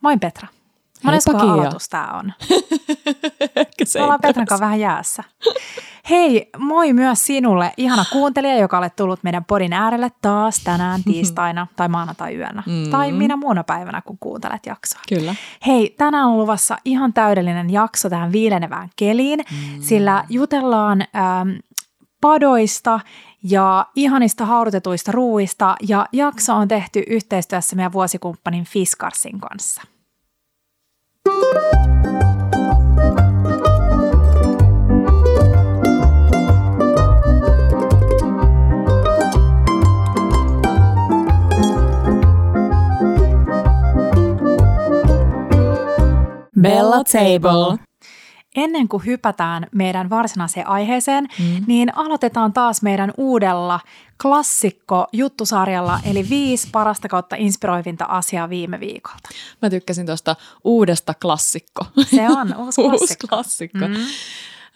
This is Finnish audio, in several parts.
Moi Petra. Monesko aloitus tää on? Me ollaan Petran kanssa vähän jäässä. Hei, moi myös sinulle, ihana kuuntelija, joka olet tullut meidän podin äärelle taas tänään tiistaina tai maanantai yönä. Mm. Tai minä muuna päivänä, kun kuuntelet jaksoa. Kyllä. Hei, tänään on luvassa ihan täydellinen jakso tähän viilenevään keliin, mm. sillä jutellaan ähm, padoista ja ihanista haudutetuista ruuista ja jakso on tehty yhteistyössä meidän vuosikumppanin Fiskarsin kanssa. Bella Table. Ennen kuin hypätään meidän varsinaiseen aiheeseen, mm. niin aloitetaan taas meidän uudella klassikko juttusarjalla, eli viisi parasta kautta inspiroivinta asiaa viime viikolta. Mä tykkäsin tuosta uudesta klassikko. Se on uusi klassikko. uusi klassikko. Mm.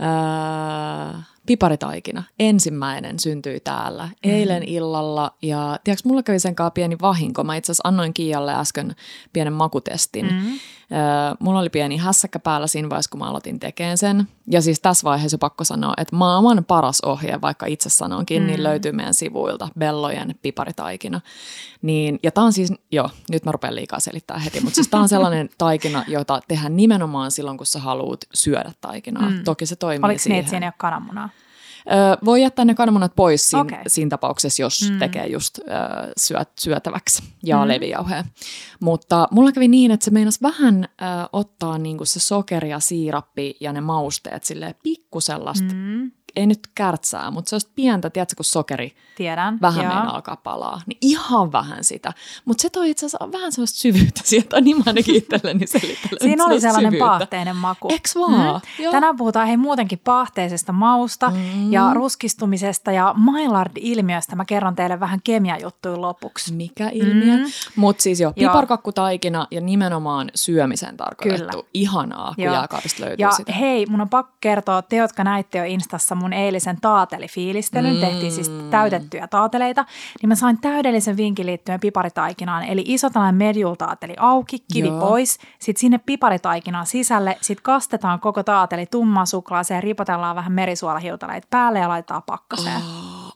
Öö, piparitaikina. Ensimmäinen syntyi täällä mm. eilen illalla ja tiedätkö, mulla kävi sen pieni vahinko. Mä itse asiassa annoin Kiialle äsken pienen makutestin. Mm. Mulla oli pieni hässäkkä päällä siinä vaiheessa, kun mä aloitin tekemään sen. Ja siis tässä vaiheessa pakko sanoa, että maailman paras ohje, vaikka itse sanonkin, niin mm. niin löytyy meidän sivuilta Bellojen piparitaikina. Niin, ja tää on siis, joo, nyt mä rupean liikaa selittää heti, mutta siis tää on sellainen taikina, jota tehdään nimenomaan silloin, kun sä haluat syödä taikinaa. Mm. Toki se toimii Oliko siihen. niin, että siinä ei ole kananmunaa? Voi jättää ne kananmunat pois siinä, okay. siinä tapauksessa, jos mm. tekee just ö, syöt, syötäväksi ja mm. levijauhea. Mutta mulla kävi niin, että se meinasi vähän ö, ottaa niinku se sokeri ja siirappi ja ne mausteet silleen pikkusellasta mm ei nyt kärtsää, mutta se on pientä, tiedätkö, kun sokeri Tiedän, vähän joo. meinaa alkaa palaa. Niin ihan vähän sitä. Mutta se toi itse asiassa vähän sellaista syvyyttä sieltä, niin mä ainakin itselleni selittelen. Siinä oli sellainen syvyyttä. paahteinen maku. Eks vaan? Mm. Tänään puhutaan hei muutenkin paahteisesta mausta mm. ja ruskistumisesta ja Maillard-ilmiöstä. Mä kerron teille vähän kemiajuttuja lopuksi. Mikä ilmiö? Mm. Mutta siis jo, piparkakkutaikina ja nimenomaan syömisen tarkoitettu. Kyllä. Ihanaa, kun joo. jääkaapista löytyy ja sitä. hei, mun on pakko kertoa, te jotka näitte jo Instassa mun eilisen taatelifiilistelyn, mm. tehtiin siis täytettyjä taateleita, niin mä sain täydellisen vinkin liittyen piparitaikinaan. Eli iso tällainen medjool taateli auki, kivi Joo. pois, sitten sinne piparitaikinaan sisälle, sitten kastetaan koko taateli tummaan suklaaseen, ripotellaan vähän merisuolahiutaleita päälle ja laitetaan pakkaseen.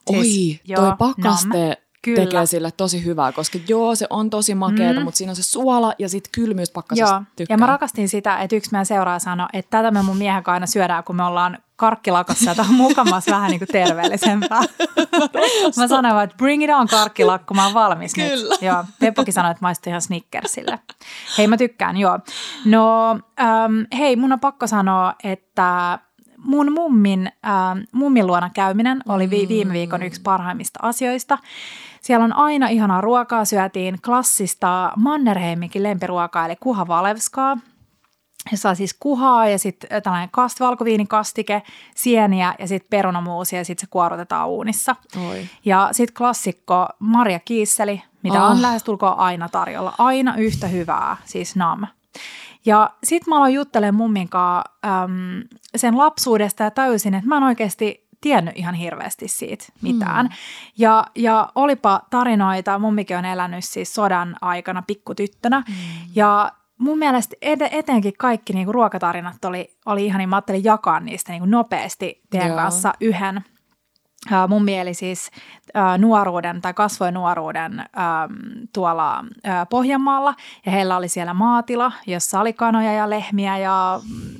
Oh, siis, oi, toi pakkaste... Nam Kyllä. tekee sille tosi hyvää, koska joo, se on tosi makeeta, mm. mutta siinä on se suola ja sitten kylmyys pakkasesta joo. tykkää. Ja mä rakastin sitä, että yksi meidän seuraaja sanoi, että tätä me mun miehen aina syödään, kun me ollaan karkkilakossa, ja on mukamas vähän niin kuin terveellisempää. mä sanoin että bring it on karkkilakku, mä oon valmis Kyllä. nyt. Joo, Teppokin sanoi, että maistuu ihan Snickersille. Hei, mä tykkään, joo. No, ähm, hei, mun on pakko sanoa, että mun mummin, ähm, mummin luona käyminen oli vi- viime viikon yksi parhaimmista asioista. Siellä on aina ihanaa ruokaa, syötiin klassista Mannerheiminkin lempiruokaa, eli kuha valevskaa, jossa on siis kuhaa ja sitten tällainen kast, valkoviinikastike, sieniä ja sitten perunamuusia ja sitten se kuorutetaan uunissa. Oi. Ja sitten klassikko Maria Kiisseli, mitä oh. on lähestulkoon aina tarjolla. Aina yhtä hyvää, siis nam. Ja sitten mä aloin juttelemaan mummin kanssa äm, sen lapsuudesta ja täysin, että mä en oikeasti tiennyt ihan hirveästi siitä mitään. Mm. Ja, ja olipa tarinoita, mummikin on elänyt siis sodan aikana pikkutyttönä. Mm. Ja mun mielestä etenkin kaikki niinku ruokatarinat oli, oli ihan niin, mä ajattelin jakaa niistä niinku nopeasti teidän Joo. kanssa yhden. Uh, mun mieli siis uh, nuoruuden tai kasvoi nuoruuden uh, tuolla uh, Pohjanmaalla ja heillä oli siellä maatila, jossa oli kanoja ja lehmiä ja mm,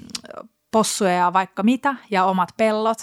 possuja ja vaikka mitä ja omat pellot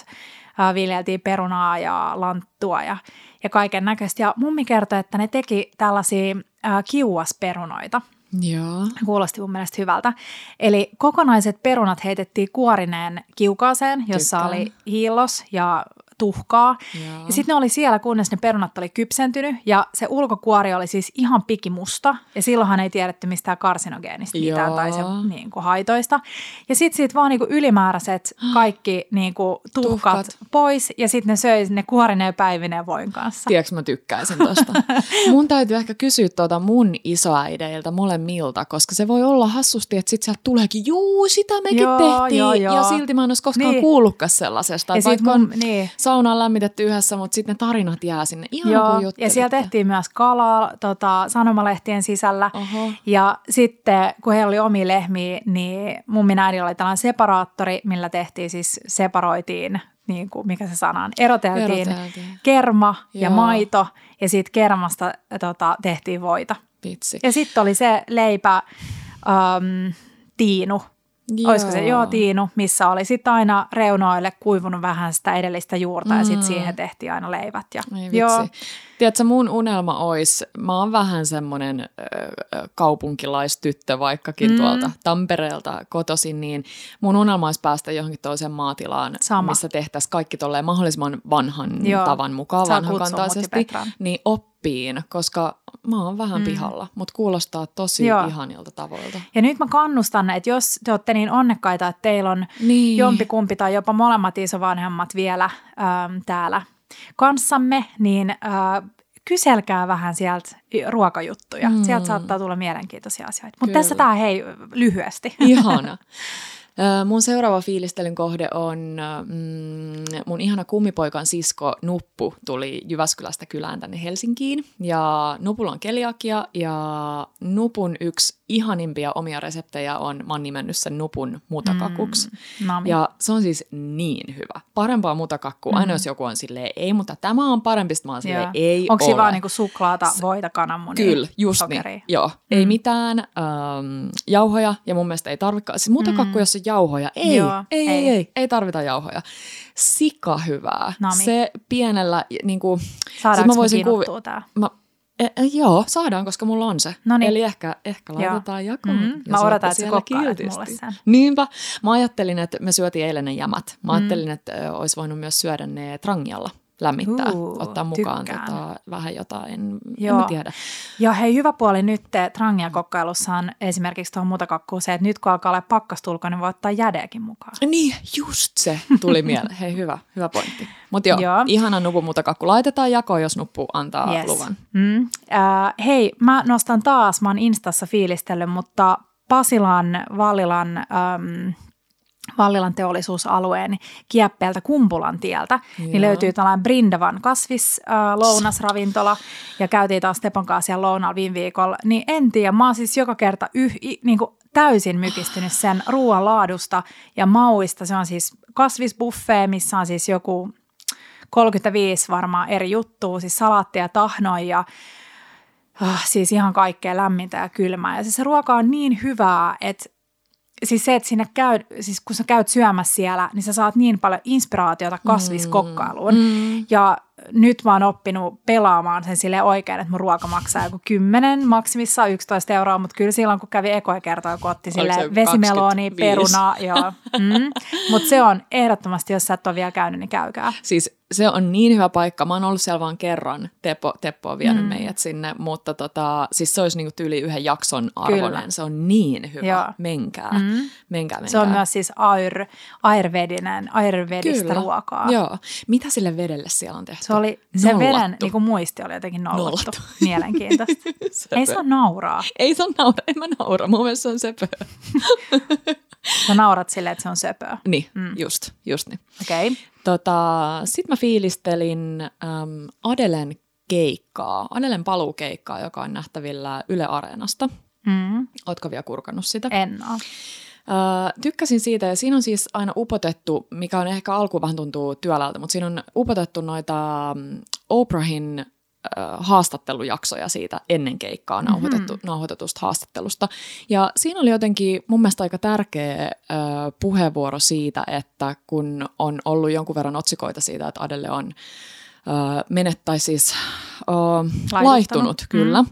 viljeltiin perunaa ja lanttua ja, ja kaiken näköistä. Ja mummi kertoi, että ne teki tällaisia äh, kiuasperunoita. Joo. Kuulosti mun mielestä hyvältä. Eli kokonaiset perunat heitettiin kuorineen kiukaaseen, jossa Tykkään. oli hiilos ja tuhkaa. Joo. Ja sitten ne oli siellä, kunnes ne perunat oli kypsentynyt ja se ulkokuori oli siis ihan pikimusta ja silloinhan ei tiedetty mistään karsinogeenista mitään Joo. tai se niin kuin, haitoista. Ja sitten siitä vaan niin kuin, ylimääräiset kaikki niin kuin, tuhkat, tuhkat pois ja sitten ne söi ne kuorineen päivineen voin kanssa. Tiedätkö mä tykkäisin tosta. mun täytyy ehkä kysyä tuota mun isoäideiltä molemmilta, koska se voi olla hassusti, että sitten sieltä tuleekin, juu, sitä mekin joo, tehtiin. Joo, joo. Ja silti mä en olisi koskaan niin. kuullutkaan sellaisesta. Ja sit mun, niin. Sauna on lämmitetty yhdessä, mutta sitten ne tarinat jää sinne ihan Joo, kuin ja siellä tehtiin myös kalaa tota, sanomalehtien sisällä. Oho. Ja sitten kun heillä oli omi lehmiä, niin mun minä äidillä oli tällainen separaattori, millä tehtiin siis, separoitiin, niin kuin, mikä se sana on, eroteltiin, Eroteltiin. kerma ja Joo. maito, ja siitä kermasta tota, tehtiin voita. Vitsi. Ja sitten oli se leipä, um, tiinu, Joo. Olisiko se, joo, tiinu, missä oli sitten aina reunoille kuivunut vähän sitä edellistä juurta mm. ja sitten siihen tehtiin aina leivät. Ja, Ei vitsi. joo, Tiedätkö, mun unelma olisi, mä oon vähän semmoinen kaupunkilaistyttö vaikkakin mm. tuolta Tampereelta kotoisin, niin mun unelma olisi päästä johonkin toiseen maatilaan, Sama. missä tehtäisiin kaikki tolleen mahdollisimman vanhan Joo. tavan mukaan, vanhakantaisesti, niin oppiin, koska mä oon vähän mm. pihalla, mutta kuulostaa tosi Joo. ihanilta tavoilta. Ja nyt mä kannustan, että jos te olette niin onnekkaita, että teillä on Niin. jompikumpi tai jopa molemmat isovanhemmat vielä ähm, täällä kanssamme, niin äh, kyselkää vähän sieltä ruokajuttuja. Mm. Sieltä saattaa tulla mielenkiintoisia asioita. Mutta tässä tämä hei lyhyesti. Ihana. Mun seuraava fiilistelyn kohde on mm, mun ihana kummipoikan sisko Nuppu tuli Jyväskylästä kylään tänne Helsinkiin. Ja Nupulla on keliakia ja Nupun yksi ihanimpia omia reseptejä on, mä oon nimennyt sen Nupun mutakakuksi. Mm, nami. Ja se on siis niin hyvä. Parempaa mutakakkua. Mm. Aina jos joku on silleen, ei, mutta tämä on parempi, mä oon silleen, ei Onko ole. siinä vaan niinku suklaata, voita, kananmunia, Kyllä, just sokeria? niin. Joo, mm. ei mitään ähm, jauhoja ja mun mielestä ei tarvikaan. Siis mutakakku, mm. jos on jauhoja, ei, Joo, ei, ei, ei. ei, ei, tarvita jauhoja. Sika hyvää. Nami. Se pienellä, niin kuin, Saadaanko mä voisin kiinottua tää? Mä, e, e, joo, saadaan, koska mulla on se. Noniin. Eli ehkä, ehkä laitetaan jakoon. Mm, jos mä odotan, että sä kokkailet mulle sen. Niinpä. Mä ajattelin, että me syötiin eilen ne jämät. Mm. Mä ajattelin, että olisi voinut myös syödä ne trangialla lämmittää, Uu, ottaa mukaan tykkään. tota, vähän jotain, en, en Joo. mä tiedä. Ja hei, hyvä puoli nyt Trangia kokkailussa on esimerkiksi tuohon mutakakkuun se, että nyt kun alkaa olla pakkastulko, niin voi ottaa jädeäkin mukaan. Niin, just se tuli mieleen. Hei, hyvä, hyvä pointti. Mutta joo, Joo. ihana nupun mutakakku. Laitetaan jakoon, jos nuppu antaa Yes. luvan. Mm. Äh, hei, mä nostan taas, mä oon Instassa fiilistellyt, mutta Pasilan, Vallilan, äm, Vallilan teollisuusalueen kieppeeltä Kumpulan tieltä, niin Joo. löytyy tällainen Brindavan kasvis äh, lounasravintola ja käytiin taas Stepan kanssa siellä lounalla viime viikolla, niin en tiedä, mä oon siis joka kerta yh, i, niin kuin täysin mykistynyt sen ruoan laadusta ja mauista. Se on siis kasvisbuffet, missä on siis joku 35 varmaan eri juttua, siis salaattia, tahnoja ja ah, siis ihan kaikkea lämmintä ja kylmää. Ja siis se ruoka on niin hyvää, että siis se, että sinne käy, siis kun sä käyt syömässä siellä, niin sä saat niin paljon inspiraatiota kasviskokkailuun. Mm. Ja nyt mä oon oppinut pelaamaan sen sille oikein, että mun ruoka maksaa joku 10, maksimissaan 11 euroa, mutta kyllä silloin kun kävi ekoja kertoja, kun otti sille 25? perunaa, joo. Mm. Mutta se on ehdottomasti, jos sä et ole vielä käynyt, niin käykää. Siis se on niin hyvä paikka. Mä oon ollut siellä vaan kerran. Teppo, Teppo on vienyt Mm. meidät sinne, mutta tota, siis se olisi niinku tyyli yhden jakson arvoinen. Kyllä. Se on niin hyvä. Joo. Menkää. Mm. menkää, menkää. Se on myös siis ayr, ayurvedinen, ayurvedista Kyllä. ruokaa. Joo. Mitä sille vedelle siellä on tehty? Se oli, se Nollattu. veden niin kuin muisti oli jotenkin nollattu. Nollattu. Mielenkiintoista. Ei saa nauraa. Ei saa naura, en mä naura. Mun mielestä se on söpö. Sä naurat silleen, että se on söpöä. Niin, mm. just, just niin. Okei. Okay. Tota, Sitten mä fiilistelin äm, Adelen keikkaa, Adelen paluukeikkaa, joka on nähtävillä Yle Areenasta. Mm. Ootko vielä kurkannut sitä? En ole. Tykkäsin siitä ja siinä on siis aina upotettu, mikä on ehkä alkuun vähän tuntuu työläältä, mutta siinä on upotettu noita mm, Oprahin haastattelujaksoja siitä ennen keikkaa nauhoitettu, mm-hmm. nauhoitetusta haastattelusta. Ja siinä oli jotenkin mun mielestä aika tärkeä ö, puheenvuoro siitä, että kun on ollut jonkun verran otsikoita siitä, että Adele on ö, menettäisi siis ö, Laihtunut. laihtunut, kyllä. Mm.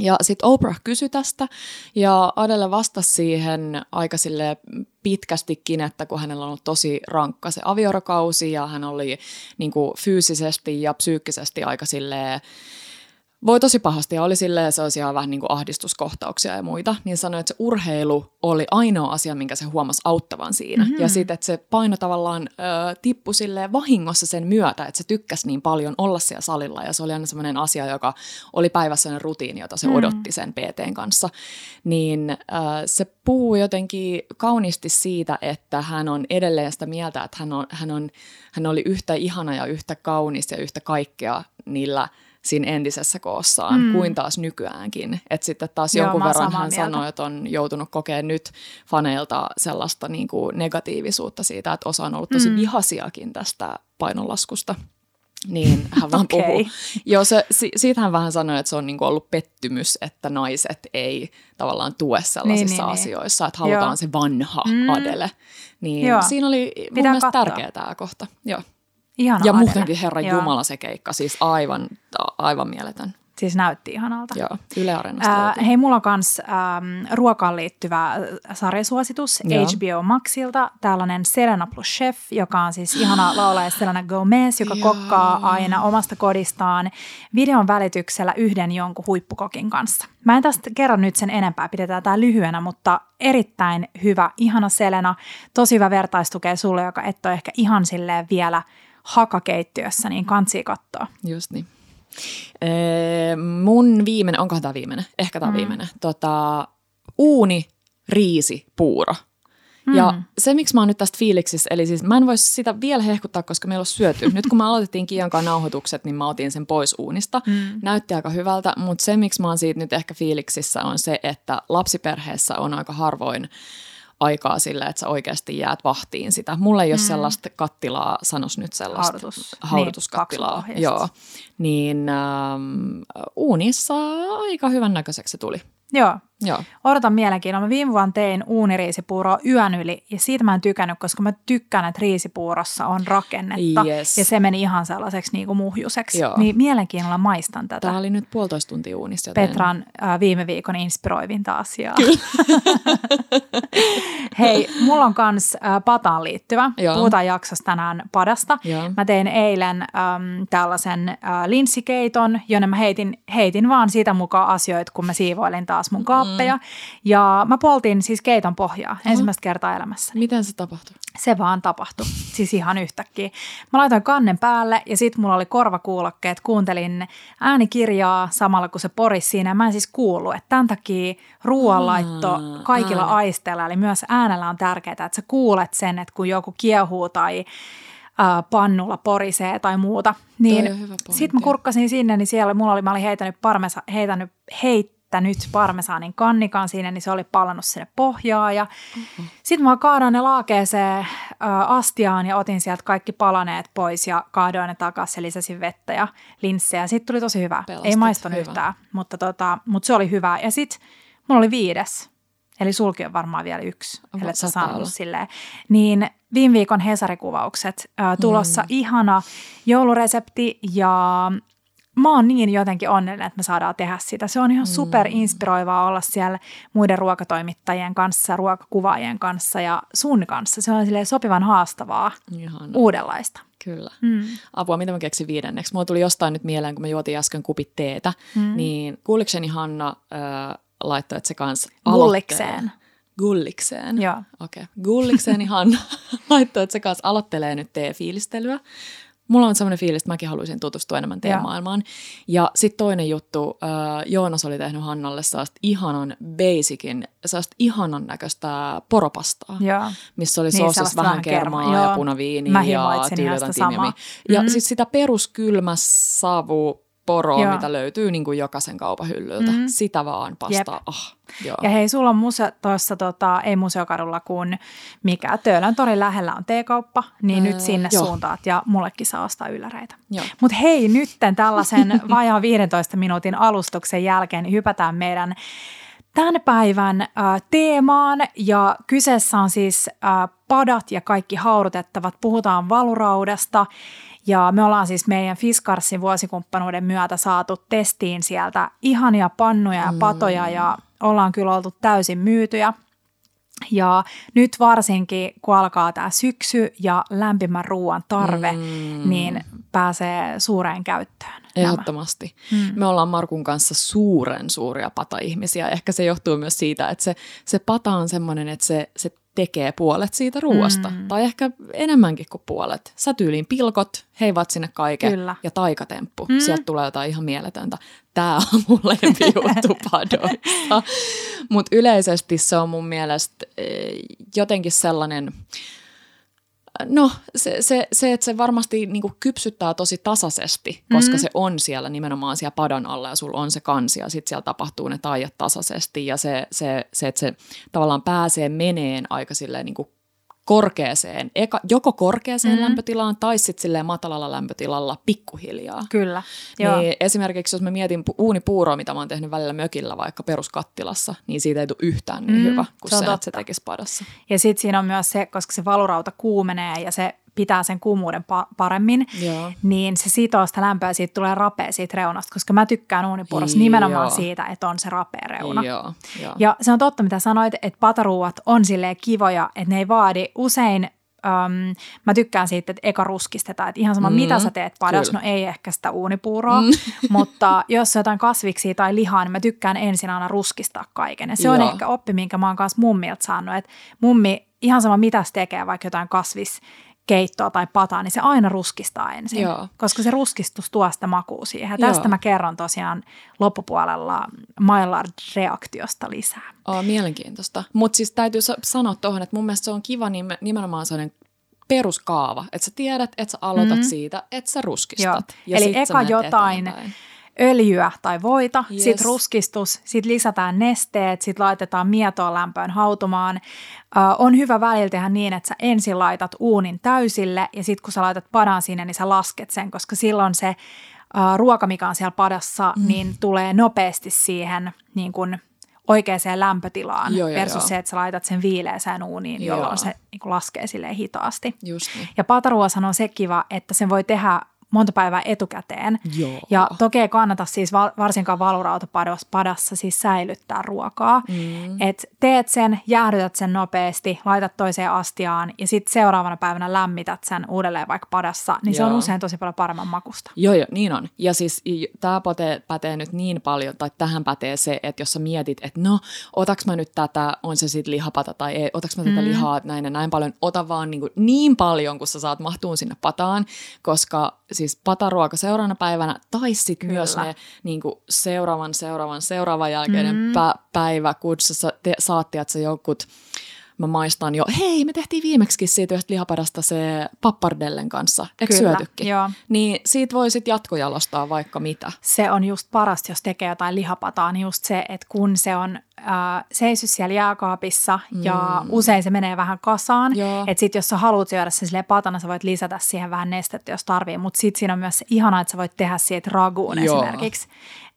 Ja sitten Oprah kysyi tästä ja Adele vastasi siihen aika sille pitkästikin, että kun hänellä on ollut tosi rankka se aviorokausi ja hän oli niin kuin fyysisesti ja psyykkisesti aika sille voi tosi pahasti ja oli silleen sellaisia vähän niin kuin ahdistuskohtauksia ja muita, niin sanoi, että se urheilu oli ainoa asia, minkä se huomasi auttavan siinä. Mm-hmm. Ja sitten, että se paino tavallaan ö, tippui silleen vahingossa sen myötä, että se tykkäsi niin paljon olla siellä salilla ja se oli aina sellainen asia, joka oli päivässä sellainen rutiini, jota se mm. odotti sen PTn kanssa. Niin ö, se puhuu jotenkin kauniisti siitä, että hän on edelleen sitä mieltä, että hän, on, hän, on, hän oli yhtä ihana ja yhtä kaunis ja yhtä kaikkea niillä – siinä entisessä koossaan mm. kuin taas nykyäänkin. Että sitten taas Joo, jonkun verran hän mieltä. sanoi, että on joutunut kokemaan nyt faneilta sellaista niin kuin negatiivisuutta siitä, että osa on ollut tosi mm. vihasiakin tästä painonlaskusta. Niin hän vaan okay. puhuu. Joo, se, siitä hän vähän sanoi, että se on niinku ollut pettymys, että naiset ei tavallaan tue sellaisissa niin, niin, niin. asioissa, niin. että halutaan Joo. se vanha mm. Adele. Niin Joo. siinä oli mun Pitää mielestä tärkeä tämä kohta. Joo. Ihana ja muutenkin Herran Joo. Jumala se keikka, siis aivan, aivan mieletön. Siis näytti ihanalta. Joo, Yle Areenasta äh, Hei, mulla on myös ähm, ruokaan liittyvä sarjasuositus Joo. HBO Maxilta. Tällainen Selena plus Chef, joka on siis ihana laulaja Selena Gomez, joka Joo. kokkaa aina omasta kodistaan videon välityksellä yhden jonkun huippukokin kanssa. Mä en tästä kerro nyt sen enempää, pidetään tämä lyhyenä, mutta erittäin hyvä, ihana Selena. Tosi hyvä vertaistukea sulle, joka et ole ehkä ihan silleen vielä – hakakeittiössä, niin kansi katsoa. Just niin. Ee, mun viimeinen, onkohan tämä viimeinen? Ehkä tämä mm. viimeinen. Tota, uuni, riisi, puuro. Mm. Ja se, miksi mä oon nyt tästä fiiliksissä, eli siis mä en voisi sitä vielä hehkuttaa, koska meillä on syöty. Nyt kun mä aloitettiin Kiankaan nauhoitukset, niin mä otin sen pois uunista. Mm. Näytti aika hyvältä, mutta se, miksi mä oon siitä nyt ehkä fiiliksissä, on se, että lapsiperheessä on aika harvoin aikaa sille, että sä oikeasti jäät vahtiin sitä. Mulla ei ole mm. sellaista kattilaa, sanos nyt sellaista. Haudutus. Haudutuskattilaa. Niin, joo. Niin ähm, uunissa aika hyvän näköiseksi se tuli. Joo. Joo. Odotan mielenkiinnolla. Mä viime vuonna tein uuniriisipuuroa yön yli ja siitä mä en tykännyt, koska mä tykkään, että riisipuurossa on rakennetta yes. ja se meni ihan sellaiseksi niin kuin muhjuseksi. Joo. Niin mielenkiinnolla maistan tätä. Tämä oli nyt puolitoista tuntia uunissa. Joten... Petran äh, viime viikon inspiroivinta asiaa. Hei, mulla on kans äh, pataan liittyvä. Joo. Puhutaan jaksossa tänään padasta. Joo. Mä tein eilen ähm, tällaisen äh, linssikeiton, jonne mä heitin, heitin vaan siitä mukaan asioita, kun mä siivoilin taas mun kaappi nappeja. Mm. Ja mä poltin siis keiton pohjaa uh-huh. ensimmäistä kertaa elämässä. Miten se tapahtui? Se vaan tapahtui, siis ihan yhtäkkiä. Mä laitoin kannen päälle ja sitten mulla oli korvakuulokkeet, kuuntelin äänikirjaa samalla kun se poris siinä. Mä en siis kuullut, että tämän takia ruoanlaitto kaikilla ääni. aisteilla, eli myös äänellä on tärkeää, että sä kuulet sen, että kun joku kiehuu tai pannulla porisee tai muuta. Niin sitten mä kurkkasin sinne, niin siellä mulla oli, mä olin heitänyt, parmesa, heitänyt, heit, nyt parmesaanin kannikan siinä, niin se oli palannut sinne pohjaan. Ja uh-huh. sitten mä kaadoin ne laakeeseen astiaan ja otin sieltä kaikki palaneet pois ja kaadoin ne takaisin ja lisäsin vettä ja linssejä. Sitten tuli tosi hyvä. Pelastit, Ei maistunut hyvä. yhtään, mutta, tota, mutta se oli hyvä. Ja sitten mulla oli viides. Eli sulki on varmaan vielä yksi, ellei sä saanut silleen. Niin viime viikon Hesarikuvaukset äh, tulossa mm. ihana jouluresepti ja mä oon niin jotenkin onnellinen, että me saadaan tehdä sitä. Se on ihan mm. super inspiroivaa olla siellä muiden ruokatoimittajien kanssa, ruokakuvaajien kanssa ja sun kanssa. Se on silleen sopivan haastavaa, Ihana. uudenlaista. Kyllä. Mm. Apua, mitä mä keksin viidenneksi? Mulla tuli jostain nyt mieleen, kun me juotiin äsken kupit teetä, mm. niin kuulikseni Hanna äh, laittoi, että se kanssa Gullikseen. Gullikseen. Joo. Okei. Okay. Gullikseeni Hanna laittoi, että se kanssa aloittelee nyt tee-fiilistelyä mulla on semmoinen fiilis, että mäkin haluaisin tutustua enemmän teemaailmaan. Ja sitten toinen juttu, äh, Joonas oli tehnyt Hannalle sellaista ihanan basicin, sellaista ihanan näköistä poropastaa, ja. missä oli niin, soosissa vähän kermaa kerma. ja punaviiniä ja tyyliötän Ja mm. sitten sitä peruskylmä savu poroa, Joo. mitä löytyy niin kuin jokaisen kaupan hyllyltä. Mm. Sitä vaan pastaa. Oh, joo. Ja hei, sulla on muse, tuossa, tota, ei museokadulla, kun mikä Töölön torin lähellä on teekauppa, niin öö, nyt sinne jo. suuntaat ja mullekin saa ostaa ylläreitä. Mutta hei, nytten tällaisen vajaan 15 minuutin alustuksen jälkeen niin hypätään meidän tämän päivän äh, teemaan ja kyseessä on siis äh, padat ja kaikki haudutettavat. Puhutaan valuraudasta ja me ollaan siis meidän Fiskarsin vuosikumppanuuden myötä saatu testiin sieltä ihania pannuja ja patoja mm. ja ollaan kyllä oltu täysin myytyjä. Ja nyt varsinkin, kun alkaa tämä syksy ja lämpimän ruoan tarve, mm. niin pääsee suureen käyttöön. Ehdottomasti. Mm. Me ollaan Markun kanssa suuren suuria pata-ihmisiä. Ehkä se johtuu myös siitä, että se, se pata on semmoinen, että se, se tekee puolet siitä ruoasta. Mm. Tai ehkä enemmänkin kuin puolet. Sä tyyliin pilkot, heivat sinne kaiken Kyllä. ja taikatemppu. Mm. Sieltä tulee jotain ihan mieletöntä. Tämä on mun juttu padoissa. Mutta yleisesti se on mun mielestä eh, jotenkin sellainen No se, se, se, että se varmasti niin kuin kypsyttää tosi tasaisesti, koska mm-hmm. se on siellä nimenomaan siellä padan alla ja sulla on se kansi ja sitten siellä tapahtuu ne taijat tasaisesti ja se, se, se, että se tavallaan pääsee meneen aika silleen niin kuin korkeaseen, eka, joko korkeaseen mm-hmm. lämpötilaan tai sitten silleen matalalla lämpötilalla pikkuhiljaa. Kyllä, joo. Niin esimerkiksi jos mä mietin uunipuuroa, mitä mä oon tehnyt välillä mökillä vaikka peruskattilassa, niin siitä ei tule yhtään niin mm, hyvä kuin se, se että se tekisi padassa. Ja sitten siinä on myös se, koska se valurauta kuumenee ja se pitää sen kuumuuden pa- paremmin, Joo. niin se sitoo sitä lämpöä, siitä tulee rapea siitä reunasta, koska mä tykkään uunipuurossa nimenomaan Joo. siitä, että on se rapea reuna. Joo. Joo. Ja se on totta, mitä sanoit, että pataruuat on silleen kivoja, että ne ei vaadi usein Um, mä tykkään siitä, että eka ruskistetaan, että ihan sama mm, mitä sä teet padas, no ei ehkä sitä uunipuuroa, mm. mutta jos jotain kasviksia tai lihaa, niin mä tykkään ensin aina ruskistaa kaiken. Ja se Joo. on ehkä oppi, minkä mä oon kanssa mummilta saanut, että mummi ihan sama mitä se tekee, vaikka jotain kasvis keittoa tai pataa, niin se aina ruskistaa ensin, Joo. koska se ruskistus tuo sitä makua siihen. Ja tästä Joo. mä kerron tosiaan loppupuolella Maillard-reaktiosta lisää. Oh, mielenkiintoista. Mutta siis täytyy sanoa tuohon, että mun mielestä se on kiva nimenomaan sellainen peruskaava, että sä tiedät, että sä aloitat mm-hmm. siitä, että sä ruskistat. Joo. Ja Eli eka jotain eteenpäin öljyä tai voita, yes. sitten ruskistus, sitten lisätään nesteet, sitten laitetaan mietoa lämpöön hautumaan. Uh, on hyvä välillä tehdä niin, että sä ensin laitat uunin täysille ja sitten kun sä laitat padan sinne, niin sä lasket sen, koska silloin se uh, ruoka, mikä on siellä padassa, mm. niin tulee nopeasti siihen niin kuin oikeaan lämpötilaan joo, joo, versus joo. se, että sä laitat sen viileeseen uuniin, jolloin joo. se niin laskee sille hitaasti. Just niin. Ja pataruosan on se kiva, että sen voi tehdä monta päivää etukäteen. Joo. Ja toki ei kannata siis varsinkaan valurautapadassa siis säilyttää ruokaa. Mm. Et teet sen, jäähdytät sen nopeasti, laitat toiseen astiaan ja sitten seuraavana päivänä lämmität sen uudelleen vaikka padassa, niin joo. se on usein tosi paljon paremman makusta. Joo, joo, niin on. Ja siis tämä pätee, pätee nyt niin paljon, tai tähän pätee se, että jos sä mietit, että no, otaks mä nyt tätä, on se sitten lihapata tai ei, otaks mä tätä mm. lihaa näin ja näin paljon, ota vaan niin, kuin niin paljon, kun sä saat mahtuun sinne pataan, koska siis pataruoka seuraavana päivänä, tai sitten myös ne niin kuin seuraavan, seuraavan, seuraavan jälkeinen mm. pä- päivä, kun sä te, saat, jokut mä maistan jo, hei me tehtiin viimeksi siitä yhdestä lihapadasta se pappardellen kanssa, eikö Kyllä, syötykin? Joo. Niin siitä voi sitten jatkojalostaa vaikka mitä. Se on just parasta, jos tekee jotain lihapataa, niin just se, että kun se on äh, seisy siellä jääkaapissa mm. ja usein se menee vähän kasaan, että sitten jos sä haluat syödä sen silleen patana, sä voit lisätä siihen vähän nestettä, jos tarvii, mutta sitten siinä on myös se ihana, että sä voit tehdä siitä raguun Joo. esimerkiksi.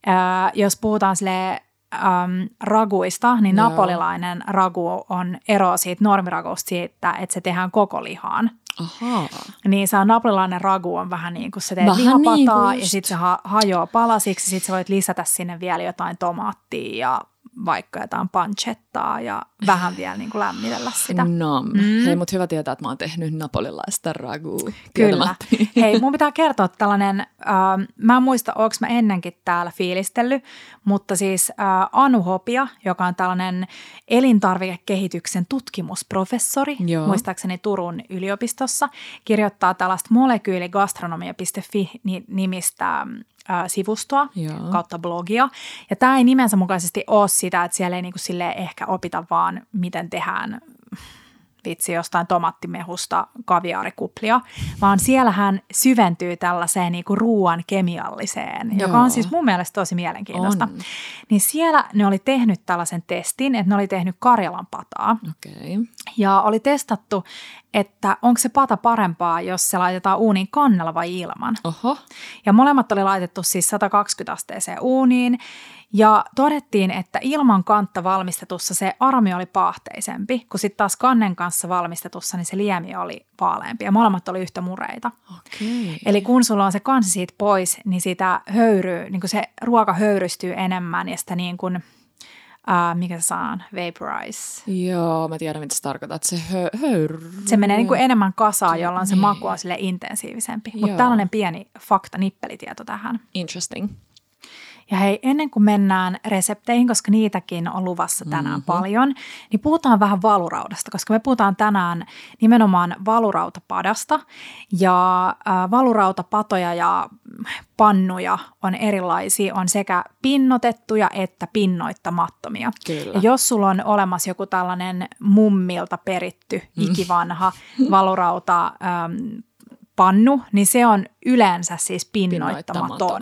Äh, jos puhutaan silleen äm, raguista, niin Joo. napolilainen ragu on ero siitä normiragusta siitä, että se tehdään koko lihaan. Aha. Niin se on napolilainen ragu on vähän niin kuin se teet vähän lihapataa niin ja sitten se ha- hajoaa palasiksi. Sitten sä voit lisätä sinne vielä jotain tomaattia ja vaikka jotain pancettaa ja vähän vielä niin kuin lämmitellä sitä. No, mm. hei, mutta hyvä tietää, että mä oon tehnyt napolilaista ragua. Kyllä. Hei, mun pitää kertoa tällainen, äh, mä en muista, onko mä ennenkin täällä fiilistellyt, mutta siis äh, Anu Hopia, joka on tällainen elintarvikekehityksen tutkimusprofessori, Joo. muistaakseni Turun yliopistossa, kirjoittaa tällaista molekyyligastronomia.fi sivustoa Joo. kautta blogia. Ja tämä ei nimensä mukaisesti ole sitä, että siellä ei niinku sille ehkä opita vaan, miten tehdään vitsi jostain tomattimehusta kaviaarikuplia, vaan siellä hän syventyy tällaiseen niinku ruoan kemialliseen, Joo. joka on siis mun mielestä tosi mielenkiintoista. On. Niin siellä ne oli tehnyt tällaisen testin, että ne oli tehnyt Karjalan pataa. Okay. Ja oli testattu, että onko se pata parempaa, jos se laitetaan uuniin kannella vai ilman. Oho. Ja molemmat oli laitettu siis 120 asteeseen uuniin ja todettiin, että ilman kantta valmistetussa se armi oli paahteisempi, kun sitten taas kannen kanssa valmistetussa niin se liemi oli vaaleampi ja molemmat oli yhtä mureita. Okay. Eli kun sulla on se kansi siitä pois, niin sitä höyryy, niin kuin se ruoka höyrystyy enemmän ja sitä niin kuin – uh, mikä se on, vaporize. Joo, mä tiedän mitä se tarkoittaa, että se hö, höyr... Se menee niin kuin enemmän kasaan, jolloin se niin. maku on sille intensiivisempi. Mutta tällainen pieni fakta, nippelitieto tähän. Interesting. Ja hei, ennen kuin mennään resepteihin, koska niitäkin on luvassa tänään mm-hmm. paljon, niin puhutaan vähän valuraudasta, koska me puhutaan tänään nimenomaan valurautapadasta. Ja äh, valurautapatoja ja pannuja on erilaisia, on sekä pinnotettuja että pinnoittamattomia. Kyllä. Ja jos sulla on olemassa joku tällainen mummilta peritty, mm. ikivanha valurauta ähm, pannu, niin se on yleensä siis pinnoittamaton.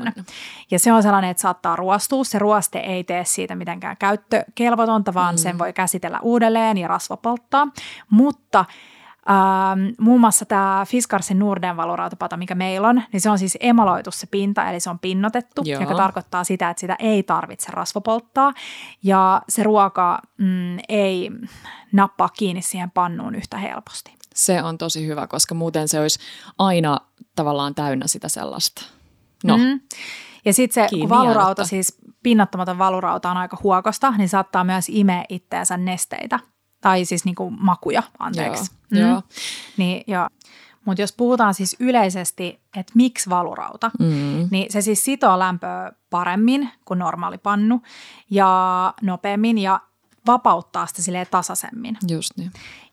Ja se on sellainen, että saattaa ruostua. Se ruoste ei tee siitä mitenkään käyttökelvotonta, vaan mm. sen voi käsitellä uudelleen ja rasvapolttaa. Mutta Ähm, muun muassa tämä Fiskarsin Norden valurautapata, mikä meillä on, niin se on siis emaloitu se pinta, eli se on pinnotettu, Joo. joka tarkoittaa sitä, että sitä ei tarvitse rasvapolttaa. Ja se ruoka mm, ei nappaa kiinni siihen pannuun yhtä helposti. Se on tosi hyvä, koska muuten se olisi aina tavallaan täynnä sitä sellaista. No. Mm. Ja sitten se, kun valurauta, siis pinnattamaton valurauta on aika huokosta, niin saattaa myös imeä itteensä nesteitä. Tai siis niin kuin makuja, anteeksi. Joo, mm. joo. Niin, joo. Mutta jos puhutaan siis yleisesti, että miksi valurauta, mm. niin se siis sitoo lämpöä paremmin kuin normaali pannu ja nopeammin ja vapauttaa sitä silleen tasaisemmin. Just niin.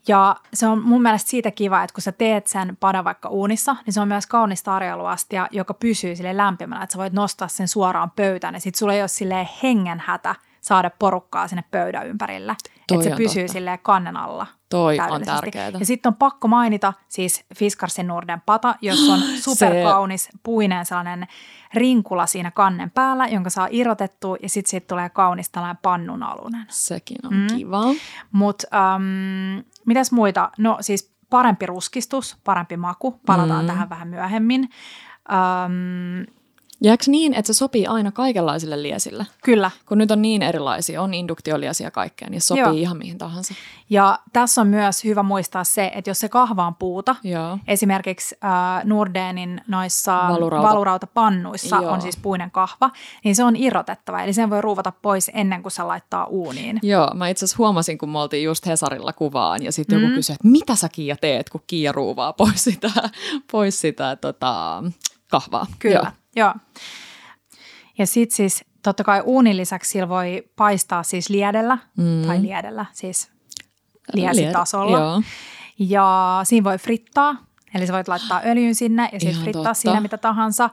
Ja se on mun mielestä siitä kiva, että kun sä teet sen padan vaikka uunissa, niin se on myös kaunis tarjoiluastia, joka pysyy sille lämpimällä, että sä voit nostaa sen suoraan pöytään ja sit sulla ei ole silleen hengenhätä saada porukkaa sinne pöydän ympärille. että se pysyy totta. silleen kannen alla. Toi on tärkeää. Ja sitten on pakko mainita siis Fiskarsin Norden pata, jossa on superkaunis puinen sellainen rinkula siinä kannen päällä, jonka saa irrotettua ja sitten siitä tulee kaunis tällainen pannun alunen. Sekin on mm. kiva. Mutta um, mitäs muita? No siis parempi ruskistus, parempi maku, palataan mm. tähän vähän myöhemmin. Um, Jääkö niin, että se sopii aina kaikenlaisille liesille? Kyllä. Kun nyt on niin erilaisia, on induktioliesiä ja kaikkea, niin sopii Joo. ihan mihin tahansa. Ja tässä on myös hyvä muistaa se, että jos se kahva on puuta, Joo. esimerkiksi äh, Nordeenin noissa Valurauta. valurautapannuissa Joo. on siis puinen kahva, niin se on irrotettava. Eli sen voi ruuvata pois ennen kuin se laittaa uuniin. Joo, mä itse asiassa huomasin, kun me oltiin just Hesarilla kuvaan ja sitten mm. joku kysyi, että mitä sä Kiia teet, kun Kiia ruuvaa pois sitä, pois sitä tota, kahvaa. Kyllä. Joo. Joo. Ja sitten siis totta kai uunin lisäksi sillä voi paistaa siis liedellä, mm. tai liedellä, siis liesitasolla. Lied, ja siinä voi frittaa, eli sä voit laittaa öljyn sinne ja sitten frittaa totta. siinä mitä tahansa.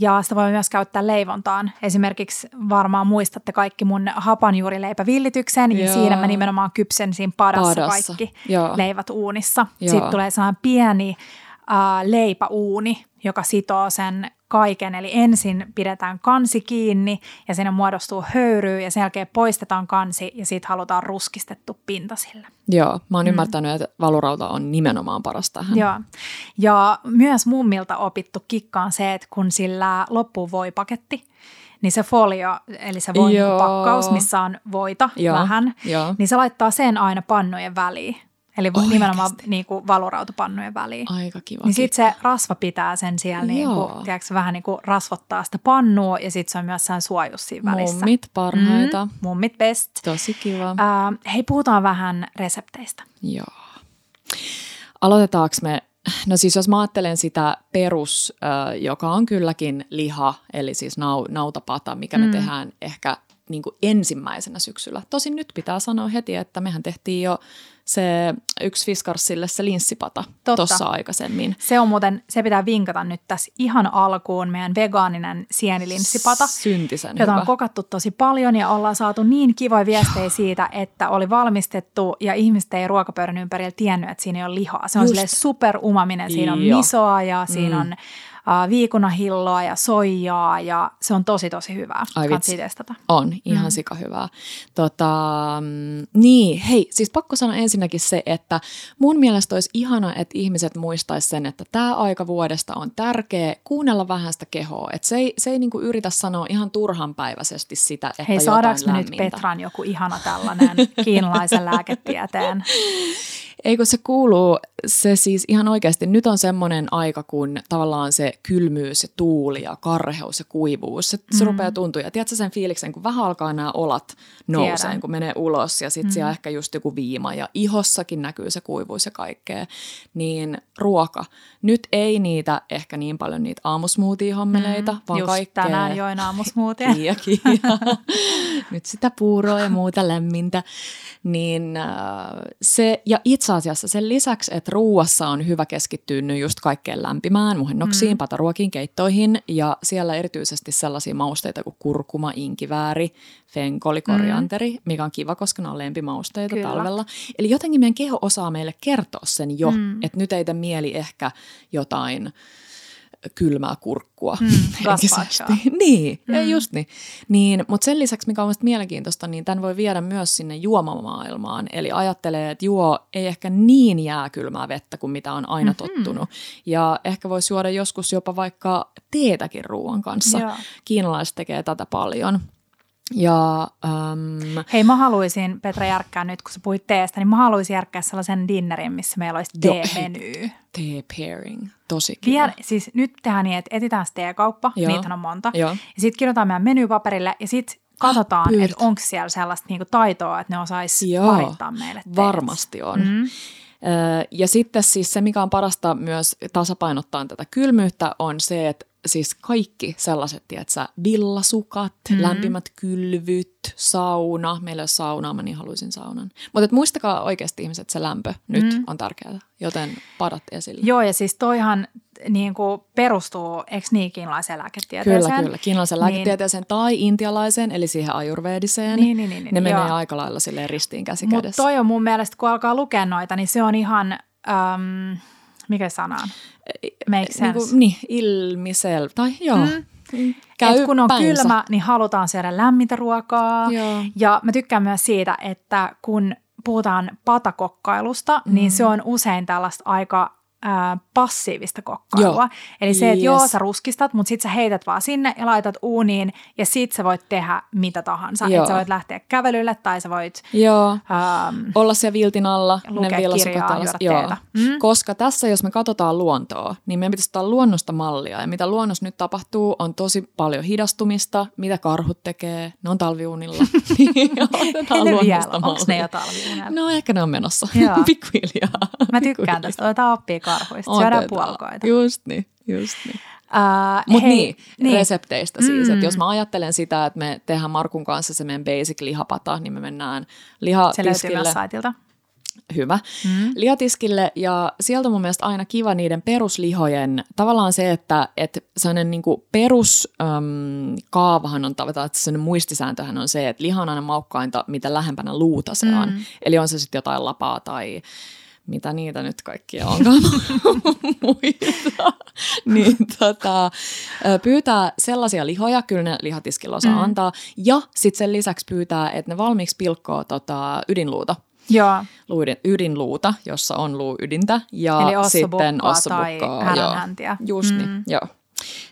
Ja sitä voi myös käyttää leivontaan. Esimerkiksi varmaan muistatte kaikki mun hapanjuurileipävillityksen, ja siinä mä nimenomaan kypsen siinä padassa, padassa. kaikki Joo. leivät uunissa. Joo. Sitten tulee sellainen pieni äh, leipäuuni, joka sitoo sen kaiken. Eli ensin pidetään kansi kiinni ja sinne muodostuu höyry ja sen jälkeen poistetaan kansi ja siitä halutaan ruskistettu pinta sille. Joo, mä oon mm. ymmärtänyt, että valurauta on nimenomaan paras tähän. Joo, ja myös mummilta opittu kikka on se, että kun sillä loppuu voipaketti, niin se folio, eli se pakkaus, missä on voita Joo. vähän, Joo. niin se laittaa sen aina pannojen väliin. Eli Oikeasti. nimenomaan niin kuin valurautapannujen väliin. Aika kiva. Niin sitten se rasva pitää sen siellä, niin kuin, tiedätkö, vähän niin kuin rasvottaa sitä pannua ja sitten se on myös sen suojus siinä välissä. Mummit parhaita. Mm, mummit best. Tosi kiva. Uh, hei, puhutaan vähän resepteistä. Joo. Aloitetaanko me No siis jos mä ajattelen sitä perus, joka on kylläkin liha, eli siis nautapata, mikä me mm. tehdään ehkä niin kuin ensimmäisenä syksyllä. Tosin nyt pitää sanoa heti, että mehän tehtiin jo se yksi Fiskarsille se linssipata tuossa aikaisemmin. Se on muuten, se pitää vinkata nyt tässä ihan alkuun meidän vegaaninen sienilinssipata. Syntisen Jota hyvä. on kokattu tosi paljon ja ollaan saatu niin kivoja viestejä siitä, että oli valmistettu ja ihmiset ei ruokapöydän ympärillä tiennyt, että siinä ei ole lihaa. Se on super umaminen, siinä on misoa ja siinä mm. on viikunahilloa ja soijaa ja se on tosi tosi hyvää. Ai vitsi. testata. On, ihan mm. sika hyvää. Tota, mm, niin, hei, siis pakko sanoa ensinnäkin se, että mun mielestä olisi ihana, että ihmiset muistaisi sen, että tämä aika vuodesta on tärkeä kuunnella vähän sitä kehoa. Että se ei, se ei niinku yritä sanoa ihan turhanpäiväisesti sitä, että Hei, saadaanko me nyt Petran joku ihana tällainen kiinalaisen lääketieteen Ei kun se kuuluu, se siis ihan oikeasti, nyt on semmoinen aika, kun tavallaan se kylmyys ja tuuli ja karheus ja kuivuus, se, se mm. rupeaa tuntua. Ja tiedätkö sen fiiliksen, kun vähän alkaa nämä olat nousee, kun menee ulos ja sitten mm. siellä ehkä just joku viima ja ihossakin näkyy se kuivuus ja kaikkea, niin ruoka. Nyt ei niitä ehkä niin paljon niitä aamusmoothie-hommeleita, mm. vaan just kaikkea. tänään join aamusmoothie. Kiia, kiia. nyt sitä puuroa ja muuta lämmintä. Niin äh, se, ja itse asiassa sen lisäksi, että ruuassa on hyvä keskittyä nyt just kaikkeen lämpimään, muhennoksiin, mm. pataruokiin, keittoihin ja siellä erityisesti sellaisia mausteita kuin kurkuma, inkivääri, fenkoli, korianteri, mm. mikä on kiva, koska ne on lempimausteita Kyllä. talvella. Eli jotenkin meidän keho osaa meille kertoa sen jo, mm. että nyt ei mieli ehkä jotain kylmää kurkkua mm, niin, mm. just niin. niin Mutta sen lisäksi, mikä on mielenkiintoista, niin tämän voi viedä myös sinne juomamaailmaan. Eli ajattelee, että juo ei ehkä niin jääkylmää vettä kuin mitä on aina mm-hmm. tottunut. Ja ehkä voisi juoda joskus jopa vaikka teetäkin ruoan kanssa. Joo. Kiinalaiset tekee tätä paljon. Ja, um, Hei, mä haluaisin, Petra Järkkää, nyt kun sä puhuit teestä, niin mä haluaisin järkkää sellaisen dinnerin, missä meillä olisi tee-meny. Tea pairing, tosi kiva. Vier, siis nyt tehdään niin, että etitään se teekauppa, Joo. niitä on monta. Joo. Ja sitten kirjoitetaan meidän menypaperille ja sitten katsotaan, ah, että onko siellä sellaista niinku taitoa, että ne osaisi parittaa meille teet. Varmasti on. Mm. Ja sitten siis se, mikä on parasta myös tasapainottaa tätä kylmyyttä, on se, että siis kaikki sellaiset, tiedätkö, villasukat, mm-hmm. lämpimät kylvyt, sauna. Meillä ei ole saunaa, mä niin haluaisin saunan. Mutta muistakaa oikeasti ihmiset, että se lämpö nyt mm-hmm. on tärkeää, joten padat esille. Joo, ja siis toihan niin kuin perustuu, eikö niin, kiinalaiseen lääketieteeseen? Kyllä, kyllä. Kiinalaiseen niin, lääketieteeseen tai intialaiseen, eli siihen ajurvediseen. Niin, niin, niin, niin, ne menee joo. aika lailla silleen ristiin käsi Mutta toi on mun mielestä, kun alkaa lukea noita, niin se on ihan... Um, mikä sana on? Make sense. Niin, kuin, niin ilmisel. Tai joo. Mm. Käy Et kun on päinsä. kylmä, niin halutaan syödä lämmintä ruokaa. Joo. Ja mä tykkään myös siitä, että kun puhutaan patakokkailusta, mm. niin se on usein tällaista aika passiivista kokkailua. Joo. Eli se, että yes. joo, sä ruskistat, mutta sit sä heität vaan sinne ja laitat uuniin ja sit sä voit tehdä mitä tahansa. Että sä voit lähteä kävelylle tai sä voit joo. Ähm, olla siellä viltin alla. Lukea ne kirjaa, joo. Mm. Koska tässä, jos me katsotaan luontoa, niin meidän pitäisi ottaa luonnosta mallia. Ja mitä luonnossa nyt tapahtuu, on tosi paljon hidastumista. Mitä karhut tekee? Ne on talviunilla. Niin, otetaan ne vielä. Onko ne jo talviunilla? No ehkä ne on menossa. Pikkuhiljaa. Mä tykkään tästä. Otetaan oppia karhuista. Syödään puolukoita. Just niin, just niin. Uh, Mutta niin, niin, resepteistä siis. Mm. Että jos mä ajattelen sitä, että me tehdään Markun kanssa se meidän basic lihapata, niin me mennään lihatiskille. Se löytyy myös saitilta. Hyvä. Mm. Lihatiskille ja sieltä on mun mielestä aina kiva niiden peruslihojen, tavallaan se, että, että sellainen niin peruskaavahan on tavallaan, että sellainen muistisääntöhän on se, että liha on aina maukkainta, mitä lähempänä luuta se on. Mm. Eli on se sitten jotain lapaa tai mitä niitä nyt kaikkia onkaan muita, niin tota, pyytää sellaisia lihoja, kyllä ne lihatiskilla osaa mm. antaa, ja sitten sen lisäksi pyytää, että ne valmiiksi pilkkoo tota, ydinluuta. Joo. Luiden, ydinluuta, jossa on luuydintä. Ja Eli sitten ossabukkaa tai Just niin, mm. niin, joo.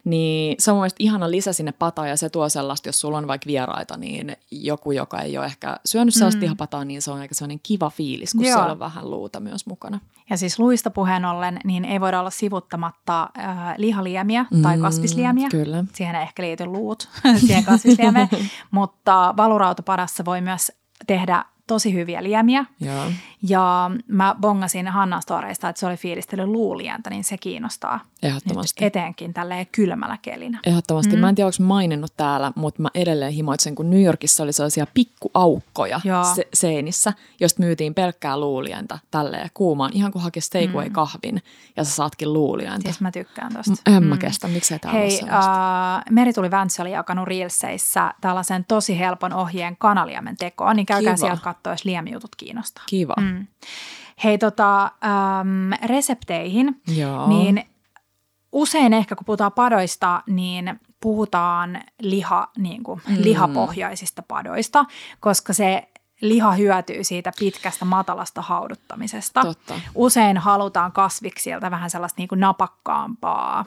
Niin se on mielestäni ihana lisä sinne pataan ja se tuo sellaista, jos sulla on vaikka vieraita, niin joku, joka ei ole ehkä syönyt sellaista mm. lihapataa, niin se on aika sellainen kiva fiilis, kun Joo. siellä on vähän luuta myös mukana. Ja siis luista puheen ollen, niin ei voida olla sivuttamatta äh, lihaliemiä tai mm, kasvisliemiä. Kyllä. Siihen ei ehkä liity luut siihen kasvisliemeen, mutta valurautapadassa voi myös tehdä tosi hyviä liemiä. Ja, ja mä bongasin Hannan storeista, että se oli fiilistely luulientä, niin se kiinnostaa. Ehdottomasti. Nyt etenkin tälleen kylmällä kelinä. Ehdottomasti. Mm. Mä en tiedä, onko maininnut täällä, mutta mä edelleen himoitsen, kun New Yorkissa oli sellaisia pikkuaukkoja se- seinissä, josta myytiin pelkkää luulientä tälleen kuumaan, ihan kuin hakisi takeaway mm. kahvin ja sä saatkin luulientä. Siis mä tykkään tosta. En mä mm. kestä, miksei täällä Hei, uh, Merituli Väntsä oli jakanut Reelseissä tällaisen tosi helpon ohjeen kanaliemen tekoon, niin käykää Kiva. sieltä katsoa, jos liemijutut kiinnostaa. Kiva. Mm. Hei, tota, ähm, resepteihin, Joo. niin usein ehkä kun puhutaan padoista, niin puhutaan liha, niin kuin, mm. lihapohjaisista padoista, koska se liha hyötyy siitä pitkästä matalasta hauduttamisesta. Totta. Usein halutaan kasviksilta vähän sellaista niin kuin napakkaampaa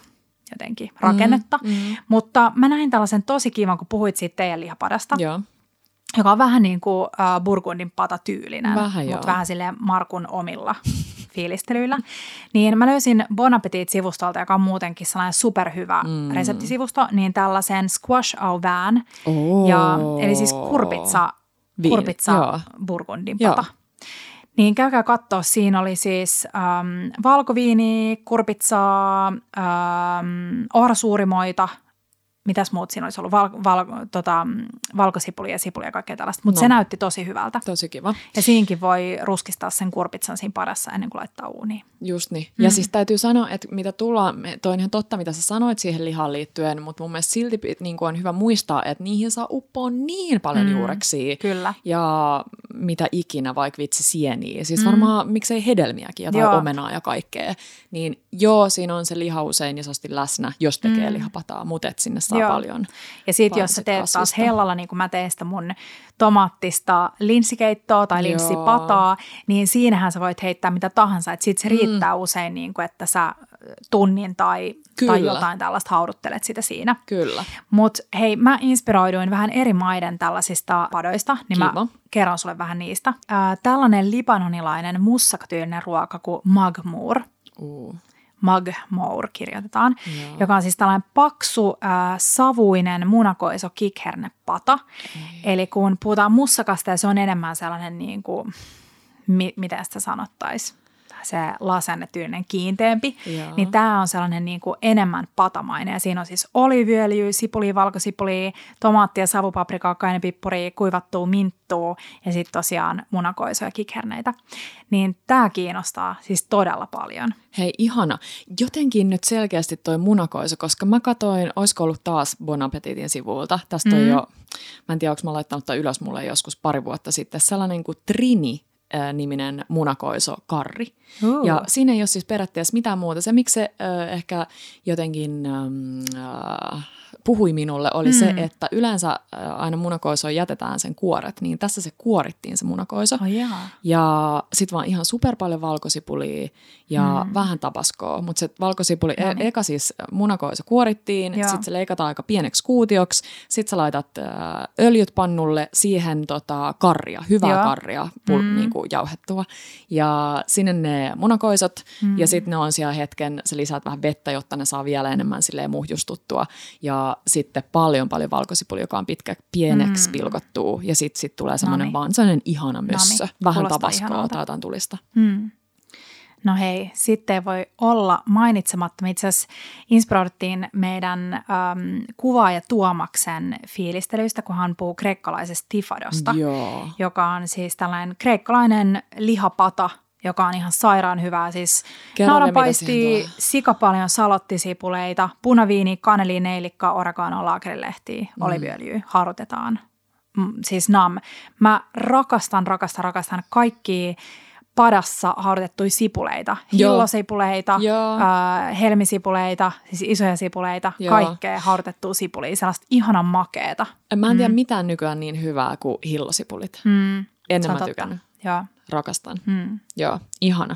jotenkin rakennetta, mm, mm. mutta mä näin tällaisen tosi kivan, kun puhuit siitä teidän lihapadasta. Joo joka on vähän niin kuin uh, Burgundin pata-tyylinen, Vähän joo. mutta vähän silleen Markun omilla fiilistelyillä. Niin mä löysin Bon Appetit-sivustolta, joka on muutenkin sellainen superhyvä mm. reseptisivusto, niin tällaisen squash au vin, Oh. ja, eli siis kurpitsa, Viini, kurpitsa joo. Burgundin Joo. pata. Niin käykää katsoa, siinä oli siis äm, valkoviini, kurpitsaa, äm, ohrasuurimoita, mitäs muut siinä olisi ollut, val, val, tota, mm, valkosipuli ja sipuli ja kaikkea tällaista, mutta No. se näytti tosi hyvältä. Tosi kiva. Ja siinkin voi ruskistaa sen kurpitsan siinä padassa ennen kuin laittaa uuniin. Just niin. Ja siis täytyy sanoa, että mitä tullaan, toi on ihan totta, mitä sä sanoit siihen lihaan liittyen, mutta mun mielestä silti niin on hyvä muistaa, että niihin saa uppoa niin paljon Mm, mm. juureksia. Kyllä. Ja mitä ikinä, vaikka vitsi sieniä. Siis varmaan miksei hedelmiäkin ja tai omenaa ja kaikkea. Niin joo, siinä on se liha usein isosti läsnä, jos tekee mm. lihapataa, mutta et sinne saa Joo. paljon. Ja sitten jos sä teet taas hellalla, niin kuin mä teen sitä mun tomaattista linssikeittoa tai Joo. linssipataa, niin siinähän sä voit heittää mitä tahansa. Että siitä se riittää mm. usein, niin kuin, että sä tunnin tai, tai jotain tällaista hauduttelet sitä siinä. Kyllä. Mutta hei, mä inspiroiduin vähän eri maiden tällaisista padoista, niin Kiva. mä kerron sulle vähän niistä. Ää, tällainen libanonilainen mussakatyylinen ruoka kuin magmur. Uh. Magmour kirjoitetaan, Joo. joka on siis tällainen paksu, äh, savuinen munakoiso kikhernepata. Mm. Eli kun puhutaan mussakasta ja se on enemmän sellainen, niin kuin, mi- miten sitä sanottaisiin, se lasennetyylinen kiinteämpi, Joo. niin tämä on sellainen niin kuin enemmän patamainen. Ja siinä on siis oliiviöljyä, sipulia, valkosipulia, tomaattia, savupaprikaa, kainepippuria, kuivattua minttua ja sitten tosiaan munakoisoja ja kikherneitä. Niin tämä kiinnostaa siis todella paljon. Hei, ihana. Jotenkin nyt selkeästi toi munakoiso, koska mä katoin, olisiko ollut taas Bon Appetitin sivuilta. Tästä on Mm. jo, mä en tiedä, onko mä laittanut ylös mulle joskus pari vuotta sitten, sellainen kuin Trini niminen munakoiso karri. Uh. Ja siinä ei ole siis periaatteessa mitään muuta. Se, miksi se äh, ehkä jotenkin äh, puhui minulle, oli mm. se, että yleensä äh, aina munakoisoon jätetään sen kuoret, niin tässä se kuorittiin se munakoiso. Oh, jaa. Ja sitten vaan ihan super paljon valkosipulia ja mm. vähän tabaskoa. Mutta se valkosipuli, No e- niin. eka siis munakoisa kuorittiin, sitten se leikataan aika pieneksi kuutioksi, sitten sä laitat äh, öljyt pannulle, siihen tota, karria, hyvää Joo. karria, pul- Mm. mm. niinku jauhettua. Ja sinne ne munakoisot mm. ja sitten ne on siellä hetken, sä lisäät vähän vettä, jotta ne saa vielä enemmän silleen muhjustuttua. Ja sitten paljon paljon valkosipulia, joka on pitkä, pieneksi Mm. mm. pilkottuu. Ja sitten sit tulee semmoinen vaan sellainen ihana mössö. Noniin, Vähän ihanalta. tai jotain tulista. Hmm. No hei, sitten ei voi olla mainitsematta. Me itse asiassa inspiroiduttiin meidän äm, kuvaaja Tuomaksen fiilistelyistä, kun hän puhuu kreikkalaisesta tifadosta, Joo. joka on siis tällainen kreikkalainen lihapata, joka on ihan sairaan hyvää. Siis Kerro vielä, mitä naudanpaisti, siihen tulee. sika paljon salottisipuleita, punaviini, kaneli, neilikka, oregano, laakerilehtiä, mm. oliviöljyä, harutetaan. Mm, siis nam. Mä rakastan, rakastan, rakastan kaikki padassa haudutettuja sipuleita. Hillosipuleita, Joo. äh, helmisipuleita, siis isoja sipuleita, Joo. kaikkea haudutettua sipulia, sellaista ihanan makeeta. Mä en tiedä mitään nykyään niin hyvää kuin hillosipulit. Mm, Ennen mä tykännyt. Joo. Rakastan. Mm. Joo, ihana.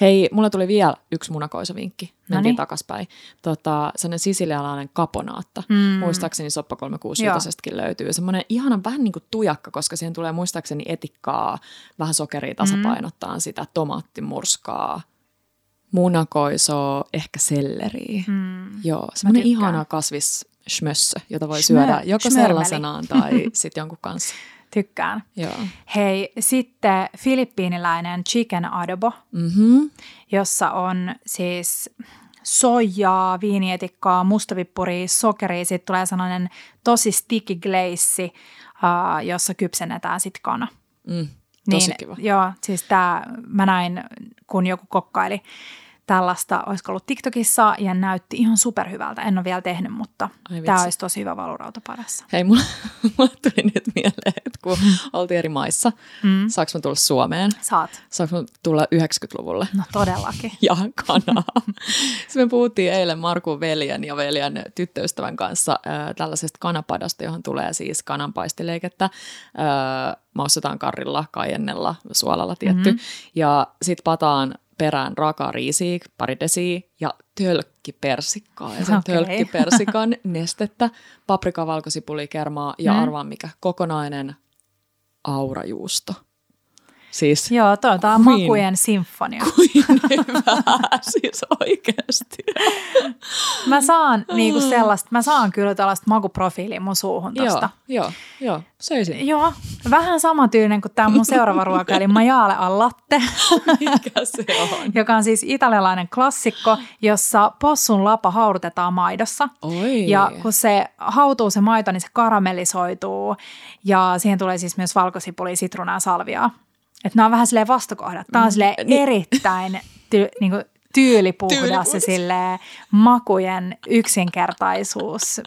Hei, mulla tuli vielä yksi munakoisovinkki. Mentiin takaspäin. Tota, sellainen sisilialainen kaponaatta. Mm. Muistaakseni Soppa 365 löytyy. Semmoinen ihana vähän niin kuin tujakka, koska siihen tulee muistaakseni etikkaa, vähän sokeria tasapainottaa Mm. sitä, tomaattimurskaa, munakoisoa, ehkä selleriä. Mm. Joo, semmoinen ihana kasvisschmössö, jota voi Schmö- syödä joko sellaisenaan tai sitten jonkun kanssa. Tykkään. Joo. Hei, sitten filippiiniläinen chicken adobo, Mm-hmm. jossa on siis soijaa, viinietikkaa, mustavippuria, sokeria. Sitten tulee sellainen tosi sticky glaze, uh, jossa kypsennetään sitten kana. Mm, tosi niin, kiva. Joo, siis tämä, mä näin, kun joku kokkaili tällaista, olisiko ollut TikTokissa, ja näytti ihan superhyvältä. En ole vielä tehnyt, mutta tämä olisi tosi hyvä valurautapadassa. Hei, mulla, mulla tuli nyt mieleen, että kun oltiin eri maissa, Mm. saanko mä tulla Suomeen? Saat. Saanko mä tulla 90-luvulle? No todellakin. Ja kanaa. Sitten me puhuttiin eilen Markun veljen ja veljen tyttöystävän kanssa äh, tällaisesta kanapadasta, johon tulee siis kananpaistileikettä. Äh, maustetaan karrilla, kaiennella, suolalla tietty. Mm-hmm. Ja sitten pataan perään raakaa riisiä, pari desiä ja tölkkipersikkaa. Ja sen okay. tölkkipersikan nestettä, paprika, valkosipuli, kermaa ja Mm. arvaa mikä, kokonainen aurajuusto. Siis Joo, toi on makujen sinfonia. kuin hyvää, siis oikeasti. Mä saan niinku sellaista, mä saan kyllä tällaista makuprofiilia mun suuhun tosta. Joo, joo, joo, söisin. Joo, vähän samantyylinen kuin tämä mun seuraava ruoka, eli maiale al latte, Mikä se on? joka on siis italialainen klassikko, jossa possun lapa haudutetaan maidossa. Oi. Ja kun se hautuu se maito, niin se karamellisoituu ja siihen tulee siis myös valkosipuli, sitruunaa ja salviaa. Että nämä on vähän silleen vastakohdat. Tämä on silleen Niin. erittäin ty, niin kuin tyylipuhdas Tyylipuhdas. ja silleen makujen yksinkertaisuus.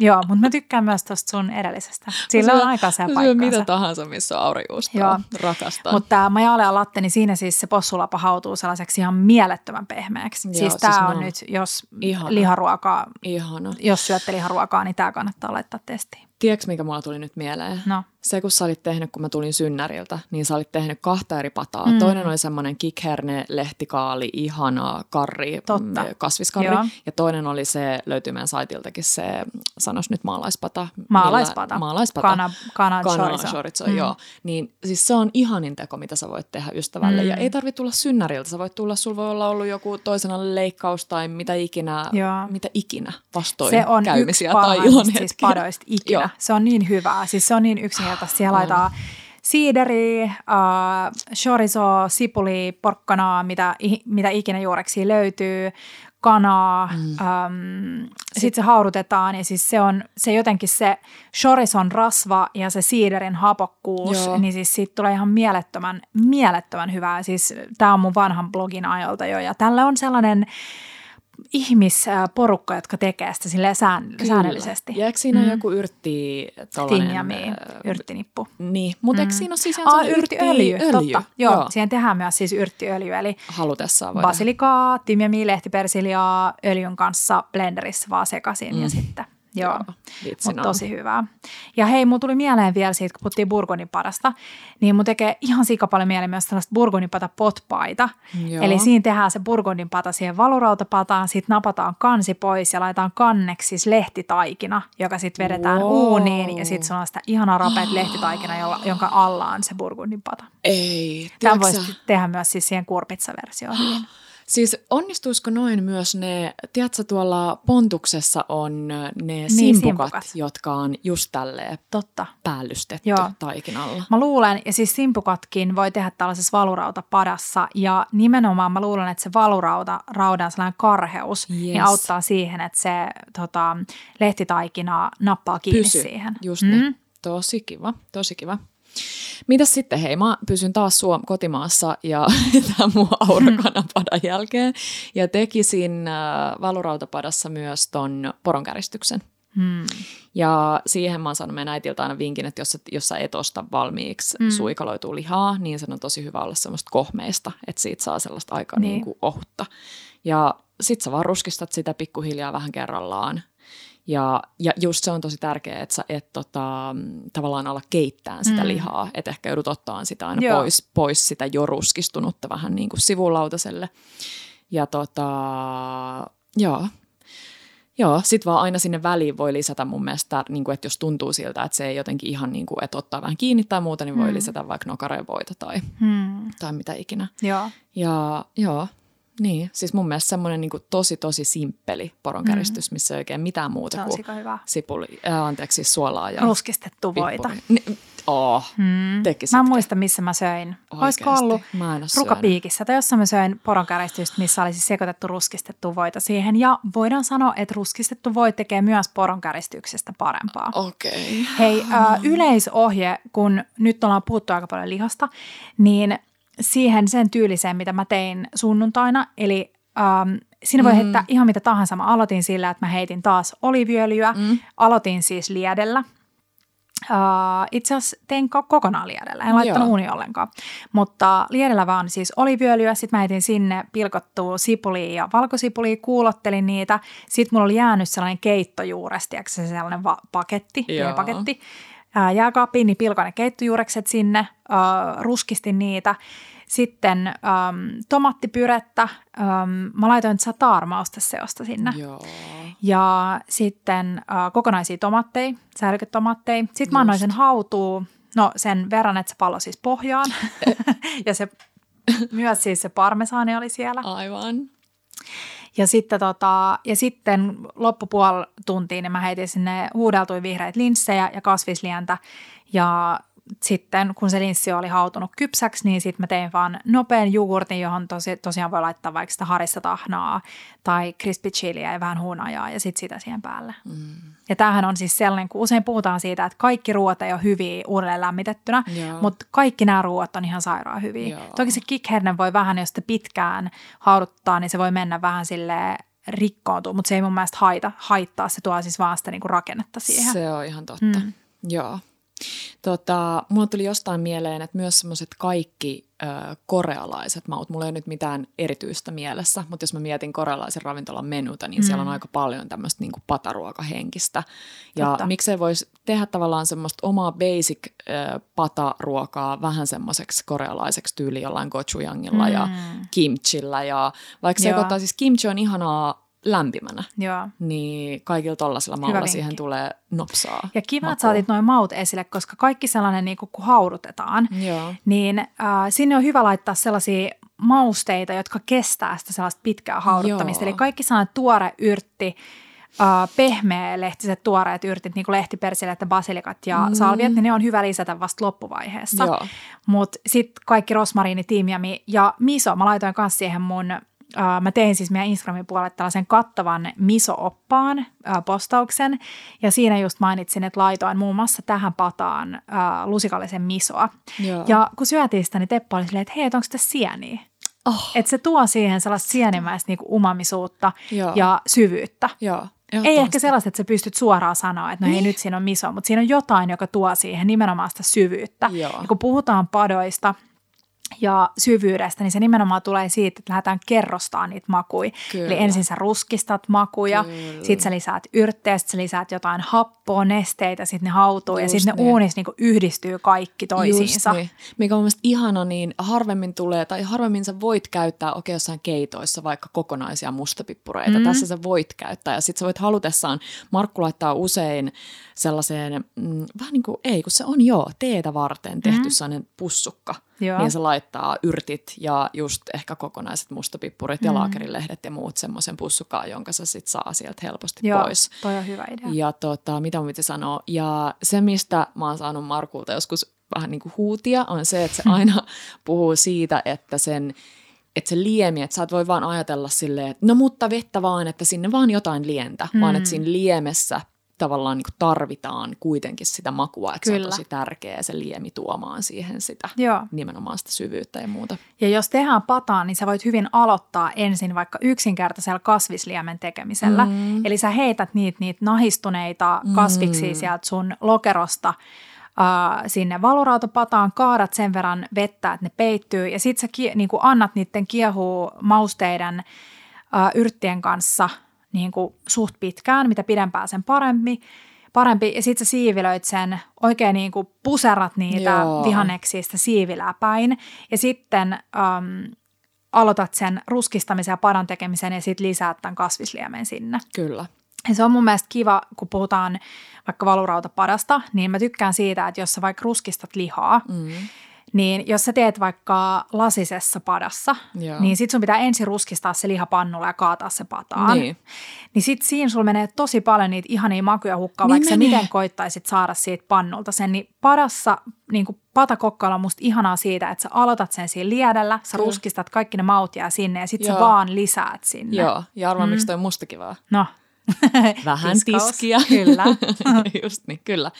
Joo, mutta mä tykkään myös tuosta sun edellisestä. Sillä on aika se Syö paikkaansa. mitä tahansa, missä on. Joo. Rakastan. Mutta tämä majale latte, niin siinä siis se possulapa hautuu sellaiseksi ihan mielettömän pehmeäksi. Joo, siis siis tämä on nyt, jos ihana. liharuokaa, Ihana. jos syötte liharuokaa, niin tämä kannattaa laittaa testiin. Tiedätkö, mikä mulla tuli nyt mieleen? No. Se, kun sä olit tehnyt, kun mä tulin synnäriltä, niin sä olit tehnyt kahta eri pataa. Mm. Toinen oli semmoinen kikherne, lehtikaali, ihana karri, Totta. mm, kasviskarri. Joo. Ja toinen oli se, löytyy meidän saitiltakin se, sanos nyt maalaispata. Maalaispata. Millä, maalaispata. Kana- kana Kana chorizo. chorizo, Mm. joo. Niin siis se on ihanin teko, mitä sä voit tehdä ystävälle. Mm. Ja ei tarvitse tulla synnäriltä. Sä voit tulla, sulla voi olla ollut joku toisena leikkaus tai mitä ikinä, Joo. mitä ikinä vastoin Se on yksi käymisiä tai parhaimmista ilonhetkiä. siis padoista ikinä. Joo. Se on niin hyvää. Siis se on niin yksinkertaista. Siellä laitetaan siideri, äh, chorizo, sipuli, porkkanaa, mitä, mitä ikinä juureksi löytyy, kanaa, mm. ähm, sitten se haudutetaan ja siis se on se jotenkin se chorizo'n rasva ja se siiderin hapokkuus, Joo. niin siis siitä tulee ihan mielettömän, mielettömän hyvää. Siis tämä on mun vanhan blogin ajolta jo ja tällä on sellainen ihmisporukka, jotka tekee sitä silleen sään, säännöllisesti. Ja eikö siinä Mm. mm. joku yrtti... Tinjami, äh, yrttinippu. Niin, mutta eikö siinä ole siis ihan sellainen yrttiöljy, yrttiöljy? totta. Joo, Joo. siihen tehdään myös siis yrttiöljy, eli Halutessaan voidaan. basilikaa, timjami, lehtipersiliaa öljyn kanssa blenderissä vaan sekaisin mm. ja sitten. Joo, mutta on. tosi hyvää. Ja hei, mulla tuli mieleen vielä siitä, kun puhuttiin burgundinpadasta, niin mun tekee ihan sika paljon mieleen myös tällaista burgundinpata potpaita. Joo. Eli siinä tehdään se burgundinpata siihen valurautapataan, sitten napataan kansi pois ja laitetaan kanneksi siis lehtitaikina, joka sitten vedetään Wow. uuniin ja sitten se on sitä ihanaa rapeat lehtitaikina, jolla, jonka alla on se burgundinpata. Ei, Tämän tiedätkö voisi tehdä myös siis siihen kurpitsaversioon. Siis onnistuisiko noin myös ne, tiedätkö tuolla Pontuksessa on ne Niin, simpukat, simpukat. jotka on just tälleen Totta. päällystetty Joo. taikinalla. Mä luulen, ja siis simpukatkin voi tehdä tällaisessa valurautapadassa, ja nimenomaan mä luulen, että se valurauta, raudan sellainen karheus, yes. niin Yes. auttaa siihen, että se tota, lehtitaikina nappaa kiinni Pysy, siihen. just mm. ne. Tosi kiva, tosi kiva. Mitäs sitten, hei, mä pysyn taas Suom kotimaassa ja tämän mun aurakanapadan jälkeen ja tekisin äh, valurautapadassa myös ton poronkäristyksen. Hmm. Ja siihen mä oon saanut meidän äitiltä aina vinkin, että jos, sä- jos sä et osta valmiiksi Mm. mm. suikaloituu lihaa, niin sen on tosi hyvä olla semmoista kohmeista, että siitä saa sellaista aika Niin. niin. niin ohutta. Ja sit sä vaan ruskistat sitä pikkuhiljaa vähän kerrallaan. Ja, ja just se on tosi tärkeää, että sä et tota, mm, tavallaan ala keittää sitä Mm. mm. lihaa, että ehkä joudut ottaa sitä aina Joo. pois, pois sitä jo ruskistunutta vähän niin kuin sivulautaselle. Ja tota, joo, Joo, sit vaan aina sinne väliin voi lisätä mun mielestä, niin kuin, että jos tuntuu siltä, että se ei jotenkin ihan niin kuin, että ottaa vähän kiinni tai muuta, niin voi Mm. lisätä vaikka nokarevoita tai, Hmm. tai mitä ikinä. Joo. Ja joo, niin. Siis mun mielestä semmoinen niin tosi tosi simppeli poronkäristys, missä ei oikein mitään muuta Se kuin hyvä. sipuli, äh, anteeksi, siis suolaa ja Ruskistettu voita. Ni, oh, Hmm. Tekisitkö? Mä en muista, missä mä söin. Olisiko Oikeasti? ollut rukapiikissä tai jossain mä söin poronkäristystä, missä olisi sekoitettu ruskistettu voita siihen. Ja voidaan sanoa, että ruskistettu voi tekee myös poronkäristyksestä parempaa. Okei. Okay. Hei, äh, yleisohje, kun nyt ollaan puhuttu aika paljon lihasta, niin siihen sen tyyliseen, mitä mä tein sunnuntaina, eli ähm, siinä voi Mm. heittää ihan mitä tahansa. Mä aloitin sillä, että mä heitin taas oliviöljyä, Mm. aloitin siis liedellä. Uh, itse asiassa tein ko- kokonaan liedellä, en laittanut uuni ollenkaan. Mutta liedellä vaan siis oliviöljyä, sitten mä heitin sinne pilkottua sipulia ja valkosipulia, kuulottelin niitä. Sitten mulla oli jäänyt sellainen keittojuuresti, se sellainen va- paketti, paketti. Ää, jääkaappiin, niin pilkoin ne keittojuurekset sinne, ruskistin niitä. Sitten äm, tomaattipyrettä, äm, mä laitoin satarmausteseosta sinne. Joo. Ja sitten äh, kokonaisia tomaatteja, säilyketomaatteja. Sitten mä annoin sen hautuu No sen verran, että se pallo siis pohjaan ja se, myös siis se parmesaani oli siellä. Aivan. Ja sitten, tota, ja sitten loppupuoli tuntia niin mä heitin sinne huudeltui vihreitä linssejä ja kasvislientä. Ja sitten kun se linssi oli hautunut kypsäksi, niin sitten mä tein vaan nopean jogurtin, johon tosi, tosiaan voi laittaa vaikka sitä harissa tahnaa tai crispy chiliä ja vähän hunajaa ja sitten sitä siihen päälle. Mm. Ja tämähän on siis sellainen, kun usein puhutaan siitä, että kaikki ruoat ei ole hyviä uudelleen lämmitettynä, Joo. mutta kaikki nämä ruoat on ihan sairaan hyviä. Joo. Toki se kikherne voi vähän, jos sitä pitkään hauduttaa, niin se voi mennä vähän sille rikkoontua, mutta se ei mun mielestä haita, haittaa, se tuo siis vaan sitä niinku rakennetta siihen. Se on ihan totta, mm. joo. Tota, mulla tuli jostain mieleen, että myös semmoiset kaikki ö, korealaiset maut, mulla ei nyt mitään erityistä mielessä, mutta jos mä mietin korealaisen ravintolan menuta, niin mm. siellä on mm. aika paljon tämmöistä niin pataruokahenkistä. Ja Totta. miksei voisi tehdä tavallaan semmoista omaa basic ö, pataruokaa vähän semmoiseksi korealaiseksi tyyli jollain gochujangilla mm. ja kimchillä. Ja vaikka se siis kimchi on ihanaa lämpimänä. Joo. Niin kaikilla tollaisella maulla siihen tulee nopsaa. Ja kiva, että saatit noin maut esille, koska kaikki sellainen, niin kun haudutetaan, Joo. niin äh, sinne on hyvä laittaa sellaisia mausteita, jotka kestää sitä sellaista pitkää hauduttamista. Joo. Eli kaikki sellainen tuore yrtti, Uh, pehmeä lehtiset tuoreet yrtit, niin kuin lehtipersilet ja basilikat ja mm. salviat, niin ne on hyvä lisätä vasta loppuvaiheessa. Mutta sitten kaikki rosmariini, tiimiami ja miso, mä laitoin myös siihen mun Uh, mä tein siis meidän Instagramin puolelle tällaisen kattavan miso-oppaan uh, postauksen ja siinä just mainitsin, että laitoin muun muassa tähän pataan uh, lusikallisen misoa. Joo. Ja kun syötiin sitä, niin Teppo oli silleen, että hei, onko tässä sieniä? Oh. Että se tuo siihen sellaista sienimäistä niinku umamisuutta Joo. ja syvyyttä. Joo. Ei ehkä sellaista, että sä pystyt suoraan sanoa, että no niin. ei nyt siinä on miso, mutta siinä on jotain, joka tuo siihen nimenomaan sitä syvyyttä. Joo. Ja kun puhutaan padoista – ja syvyydestä, niin se nimenomaan tulee siitä, että lähdetään kerrostaa niitä makuja. Kyllä. Eli ensin sä ruskistat makuja, sitten sä lisäät yrttejä, sitten sä lisäät jotain happoa, nesteitä, sitten ne hautuu Just ja sitten niin. ne uunissa niin yhdistyy kaikki toisiinsa. Just niin. Mikä on mielestäni ihana, niin harvemmin tulee, tai harvemmin sä voit käyttää okei okay, jossain keitoissa vaikka kokonaisia mustapippureita. Mm. Tässä sä voit käyttää ja sitten sä voit halutessaan, Markku laittaa usein sellaiseen, mm, vähän niin kuin, ei kun se on joo, teetä varten tehty mm. sellainen pussukka. Joo. Niin se laittaa yrtit ja just ehkä kokonaiset mustapippurit mm. ja laakerilehdet ja muut semmoisen pussukkaan, jonka se sitten saa sieltä helposti Joo, pois. toi on hyvä idea. Ja tota, mitä mä sanoa, ja se mistä mä oon saanut Markulta joskus vähän niin kuin huutia, on se, että se aina puhuu siitä, että sen että se liemi, että sä et voi vaan ajatella silleen, että no mutta vettä vaan, että sinne vaan jotain lientä, mm. vaan että siinä liemessä tavallaan niin tarvitaan kuitenkin sitä makua, että Kyllä. se on tosi tärkeää se liemi tuomaan siihen sitä Joo. nimenomaan sitä syvyyttä ja muuta. Ja jos tehdään pataan, niin sä voit hyvin aloittaa ensin vaikka yksinkertaisella kasvisliemen tekemisellä. Mm. Eli sä heität niitä, niitä nahistuneita kasviksia mm. sieltä sun lokerosta Uh, sinne valurautapataan, kaadat sen verran vettä, että ne peittyy ja sitten sä kie, niin annat niiden kiehuu mausteiden uh, yrttien kanssa – niin kuin suht pitkään, mitä pidempään sen parempi. parempi. Ja sitten sä siivilöit sen, oikein niin kuin puserat niitä Joo. vihanneksista siivilää päin. Ja sitten um, aloitat sen ruskistamisen ja padan tekemisen ja sitten lisäät tämän kasvisliemen sinne. Kyllä. Ja se on mun mielestä kiva, kun puhutaan vaikka valurautapadasta, niin mä tykkään siitä, että jos sä vaikka ruskistat lihaa, mm niin jos sä teet vaikka lasisessa padassa, Joo. niin sit sun pitää ensin ruskistaa se liha pannulla ja kaataa se pataan. Niin, niin sit siinä sulla menee tosi paljon niitä ihania makuja hukkaan, niin vaikka menee. sä miten koittaisit saada siitä pannulta sen. Niin padassa niin kuin patakokkailla on musta ihanaa siitä, että sä aloitat sen siinä liedellä, sä Kyllä. ruskistat kaikki ne maut jää sinne ja sit Joo. sä vaan lisäät sinne. Joo, ja arvaa mm. miksi toi on musta kivaa. No, Vähän Tiskaus. tiskiä. Kyllä. Just niin, kyllä.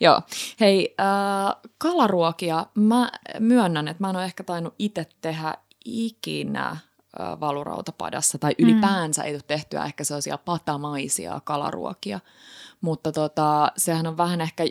Joo. Hei, äh, kalaruokia. Mä myönnän, että mä en ole ehkä tainnut itse tehdä ikinä äh, valurautapadassa tai mm. ylipäänsä mm. ei tule tehtyä ehkä sellaisia patamaisia kalaruokia. Mutta tota, sehän on vähän ehkä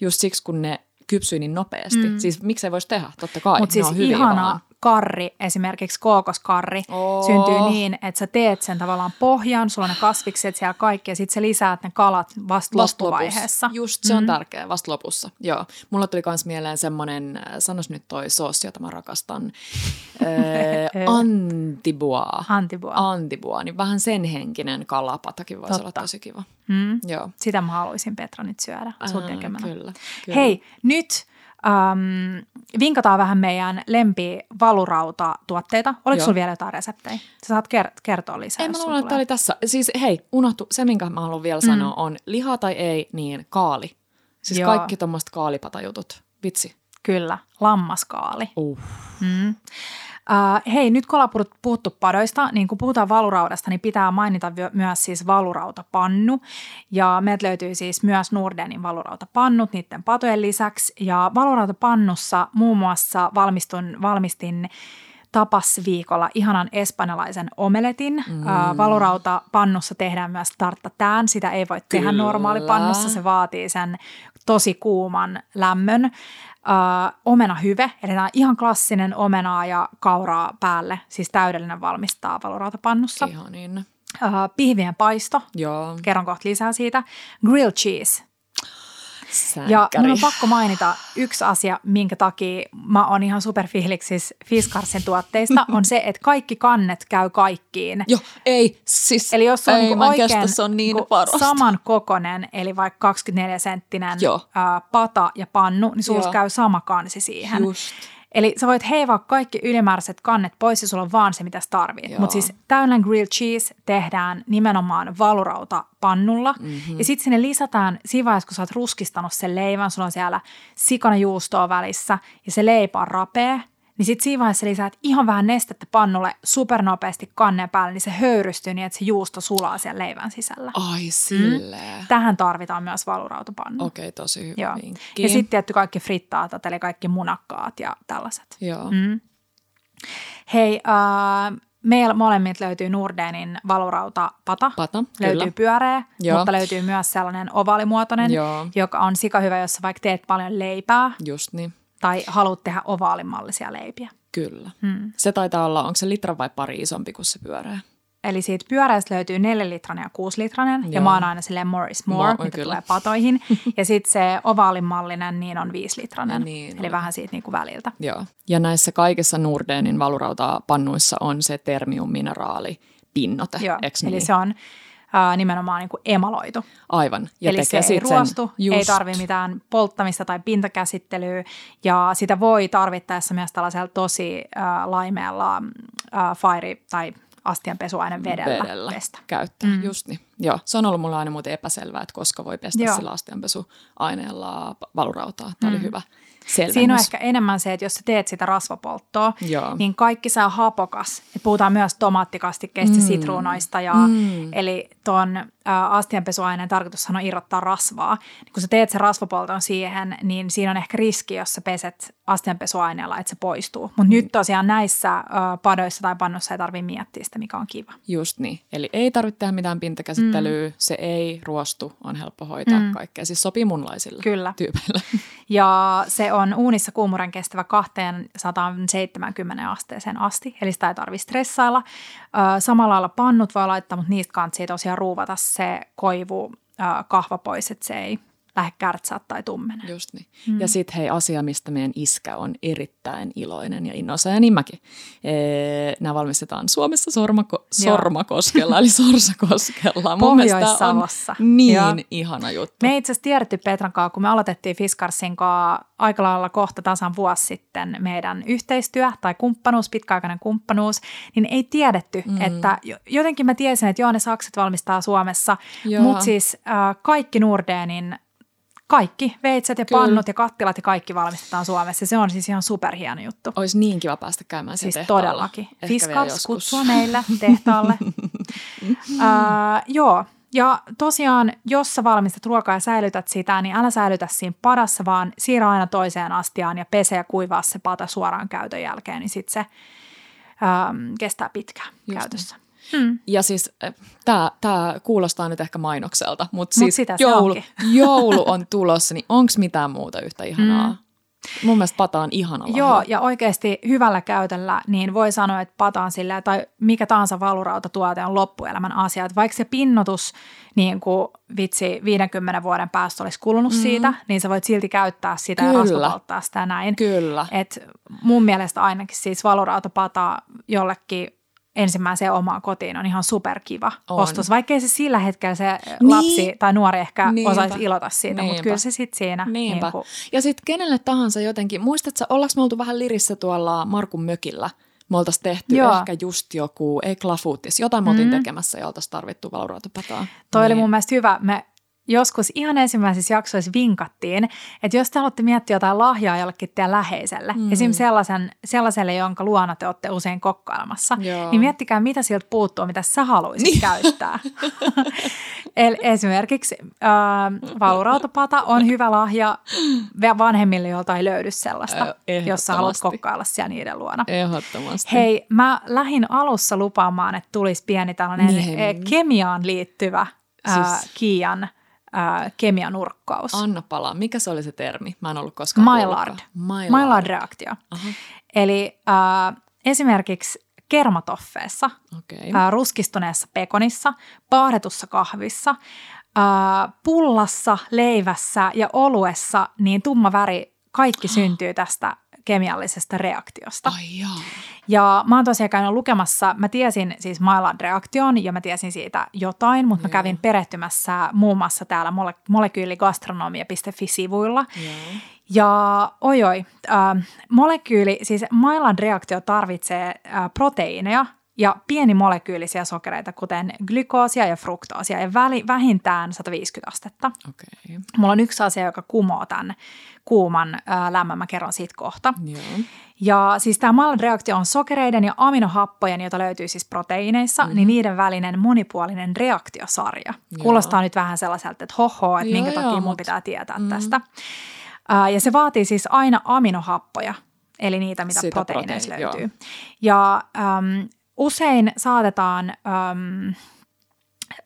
just siksi, kun ne kypsyy niin nopeasti. Mm. Siis miksei voisi tehdä, totta kai. Mutta siis ihana, karri, esimerkiksi kookoskarri, oh. syntyy niin, että sä teet sen tavallaan pohjan, sulla on ne kasvikset siellä kaikki ja sitten sä lisäät ne kalat vasta, vasta loppuvaiheessa. Just, se on mm. tärkeä, vasta lopussa. Joo. Mulla tuli myös mieleen semmoinen, äh, sanos nyt toi soosi, jota mä rakastan, äh, antibua. Antibua. Antibua, niin vähän sen henkinen kalapatakin voisi Totta. olla tosi kiva. Mm. Joo. Sitä mä haluaisin Petra nyt syödä sun. Kyllä, kyllä. Hei, nyt Ähm, vinkataan vähän meidän lempi valurauta-tuotteita. Oliko Joo. sulla vielä jotain reseptejä? Sä saat ker- kertoa lisää, Ei, jos mä luulen, että oli tässä. Siis hei, unohtu. Se, minkä mä haluan vielä sanoa, on liha tai ei, niin kaali. Siis Joo. kaikki tuommoiset kaalipatajutut. Vitsi. Kyllä, lammaskaali. Uh. Mm. Uh, hei, nyt kun ollaan puhut- puhuttu padoista, niin kun puhutaan valuraudasta, niin pitää mainita myös siis valurautapannu. Ja meiltä löytyy siis myös Nordenin valurautapannut niiden patojen lisäksi. Ja valurautapannussa muun muassa valmistun, valmistin tapasviikolla ihanan espanjalaisen omeletin. Mm. Uh, valurautapannussa tehdään myös tarttatään. Sitä ei voi tehdä Kyllä. normaalipannussa. Se vaatii sen tosi kuuman lämmön. Uh, omenahyve, eli tämä on ihan klassinen omenaa ja kauraa päälle, siis täydellinen valmistaa valurautapannussa. Ihan niin. Uh, pihvien paisto, Joo. kerron kohta lisää siitä. Grilled cheese. Ja mun on pakko mainita yksi asia, minkä takia mä oon ihan superfiiliksis Fiskarsin tuotteista, on se, että kaikki kannet käy kaikkiin. Joo, ei, siis Eli jos on ei, niinku oikein kestä, se on niin niinku saman kokonen, eli vaikka 24 senttinen ää, pata ja pannu, niin Joo. käy sama kansi siihen. Just. Eli sä voit heivaa kaikki ylimääräiset kannet pois ja sulla on vaan se, mitä sä tarvit. Mutta siis täydellinen grilled cheese tehdään nimenomaan valurauta pannulla. Mhm. Mm-hmm. Ja sitten sinne lisätään siinä kun sä oot ruskistanut sen leivän, sulla on siellä sikana juustoa välissä ja se leipä on rapea. Niin sitten siinä vaiheessa lisäät ihan vähän nestettä pannulle supernopeasti kannen päälle, niin se höyrystyy niin, että se juusto sulaa siellä leivän sisällä. Ai silleen. Mm. Tähän tarvitaan myös valurautapannu. Okei, okay, tosi hyvä Joo. vinkki. Ja sitten tietty kaikki frittaatat, eli kaikki munakkaat ja tällaiset. Joo. Mm. Hei, äh, meillä molemmilta löytyy Nordenin valurautapata. Pata, löytyy kyllä. pyöreä, Joo. mutta löytyy myös sellainen ovaalimuotoinen, Joo. joka on sika hyvä, jos vaikka teet paljon leipää Just niin. Tai haluat tehdä ovaalimallisia leipiä. Kyllä. Mm. Se taitaa olla, onko se litra vai pari isompi kuin se pyöreä? Eli siitä pyöreästä löytyy 4 litranen ja 6 litranen, ja mä oon aina silleen more is more, Mo- mitä kyllä. tulee patoihin. ja sitten se ovaalimallinen, niin on 5 litranen, Niin eli on. vähän siitä niinku väliltä. Joo. Ja näissä kaikissa Nordenin valurautapannuissa on se termiummineraali pinnote, Joo, eks eli niin? se on äh, nimenomaan niinku emaloitu. Aivan. Ja Eli se ei ruostu, sen, ei tarvi mitään polttamista tai pintakäsittelyä ja sitä voi tarvittaessa myös tällaisella tosi äh, laimealla äh, fire- tai astianpesuaineen vedellä, vedellä pestä. käyttää. Mm. Just niin. Joo, se on ollut mulle aina muuten epäselvää, että koska voi pestä Joo. sillä astianpesuaineella valurautaa. Tämä mm. oli hyvä selvennys. Siinä on ehkä enemmän se, että jos sä teet sitä rasvapolttoa, Joo. niin kaikki saa hapokas. Et puhutaan myös tomaattikastikkeista, mm. sitruunoista. Ja, Mm. Eli tuon astianpesuaineen tarkoitushan on irrottaa rasvaa. Niin kun sä teet sen rasvapolton siihen, niin siinä on ehkä riski, jos sä peset astianpesuaineella, että se poistuu. Mutta nyt tosiaan näissä ä, padoissa tai pannussa ei tarvitse miettiä sitä, mikä on kiva. Just niin. Eli ei tarvitse tehdä mitään pintakäsittelyä, mm. se ei ruostu, on helppo hoitaa mm. kaikkea. Siis sopii munlaisille Kyllä. tyypeille. Ja se on uunissa kuumuuden kestävä 270 asteeseen asti, eli sitä ei tarvitse stressailla. Samalla lailla pannut voi laittaa, mutta niistä kannattaa tosiaan ruuvata se koivu kahva pois, että se ei lähde kärtsää tai tummene. Just niin. Mm. Ja sitten hei, asia, mistä meidän iskä on erittäin iloinen ja innoissa, ja niin mäkin. Ee, nämä valmistetaan Suomessa Sormako-. Sormakoskella, eli Sorsakoskella. Pohjois-Savossa. niin Joo. ihana juttu. Me itse asiassa tiedetty Petran kanssa, kun me aloitettiin Fiskarsin kanssa aika lailla kohta tasan vuosi sitten meidän yhteistyö tai kumppanuus, pitkäaikainen kumppanuus, niin ei tiedetty, mm. että jo- jotenkin mä tiesin, että joo ne sakset valmistaa Suomessa, mutta siis äh, kaikki Nordenin kaikki veitset ja Kyllä. pannut ja kattilat ja kaikki valmistetaan Suomessa. Se on siis ihan superhieno juttu. Olisi niin kiva päästä käymään Siis tehtaalla. todellakin. Ehkä joskus. kutsua meille tehtaalle. Ää, joo, ja tosiaan, jos sä valmistat ruokaa ja säilytät sitä, niin älä säilytä siinä padassa, vaan siirrä aina toiseen astiaan ja pese ja kuivaa se pata suoraan käytön jälkeen, niin sitten se äm, kestää pitkään niin. käytössä. Hmm. Ja siis tämä tää kuulostaa nyt ehkä mainokselta, mutta Mut siis sitä joulu, joulu on tulossa, niin onko mitään muuta yhtä ihanaa? Mm. Mun mielestä pata on ihana lahja. Joo, ja oikeasti hyvällä käytöllä, niin voi sanoa, että pataan sillä tai mikä tahansa valurautatuote on loppuelämän asia. Että vaikka se pinnotus, niin kuin vitsi 50 vuoden päästä olisi kulunut mm. siitä, niin sä voit silti käyttää sitä Kyllä. ja rasvapolttaa sitä näin. Kyllä. Et mun mielestä ainakin siis valurautapata jollekin ensimmäiseen omaan kotiin on ihan superkiva On. ostos. Vaikkei se sillä hetkellä se Niin. lapsi tai nuori ehkä Niinpä. osaisi ilota siitä, mutta kyllä se sitten siinä. Niinpä. Niin kuin, Ja sitten kenelle tahansa jotenkin, muistatko, ollaanko me oltu vähän lirissä tuolla Markun mökillä? Me oltaisiin tehty Joo. ehkä just joku, ei klafuuttis, jotain me Mm. tekemässä ja oltaisiin tarvittu valuraatopataa. toi oli Niin. mun mielestä hyvä. Me joskus ihan ensimmäisissä jaksoissa vinkattiin, että jos te haluatte miettiä jotain lahjaa jollekin teidän läheiselle, Mm. esimerkiksi sellaisen, sellaiselle, jonka luona te olette usein kokkailemassa, Joo. niin miettikää, mitä sieltä puuttuu, mitä sä haluaisit niin. käyttää. Eli esimerkiksi äh, valurautapata on hyvä lahja vanhemmille, jolta ei löydy sellaista, jos sä haluat kokkailla siellä niiden luona. Ehdottomasti. Hei, mä lähdin alussa lupaamaan, että tulisi pieni tällainen Niin. eh, kemiaan liittyvä Siis- Kiian ää, kemianurkkaus. Anna palaa. Mikä se oli se termi? Mä en ollut koskaan Maillard. kuullutkaan. Maillard. Maillard-reaktio. Aha, Eli ää, esimerkiksi kermatoffeessa, okei. ää, ruskistuneessa pekonissa, paahdetussa kahvissa, ää, pullassa, leivässä ja oluessa, niin tumma väri, kaikki syntyy tästä kemiallisesta reaktiosta. Ai jaa. Ja mä oon tosiaan käynyt lukemassa, mä tiesin siis Maillard-reaktion ja mä tiesin siitä jotain, mutta mä Joo. kävin perehtymässä muun muassa täällä mole- molekyyligastronomia.fi-sivuilla. Joo. Ja oi oi, äh, molekyyli, siis Maillard-reaktio tarvitsee äh, proteiineja ja pienimolekyylisiä sokereita, kuten glykoosia ja fruktoosia, ja väli, vähintään 150 astetta. Okei. Mulla on yksi asia, joka kumoo tämän kuuman äh, lämmön, mä kerron siitä kohta. Joo. Ja siis tämä Maillard-reaktio on sokereiden ja aminohappojen, joita löytyy siis proteiineissa, mm-hmm. niin niiden välinen monipuolinen reaktiosarja. Joo. Kuulostaa nyt vähän sellaiselta, että hoho, että Joo, minkä joo, takia mun mut- pitää tietää mm. mm. tästä. Uh, ja se vaatii siis aina aminohappoja, eli niitä, mitä Sitä proteiineissa proteiini, löytyy. Ja um, usein saatetaan um,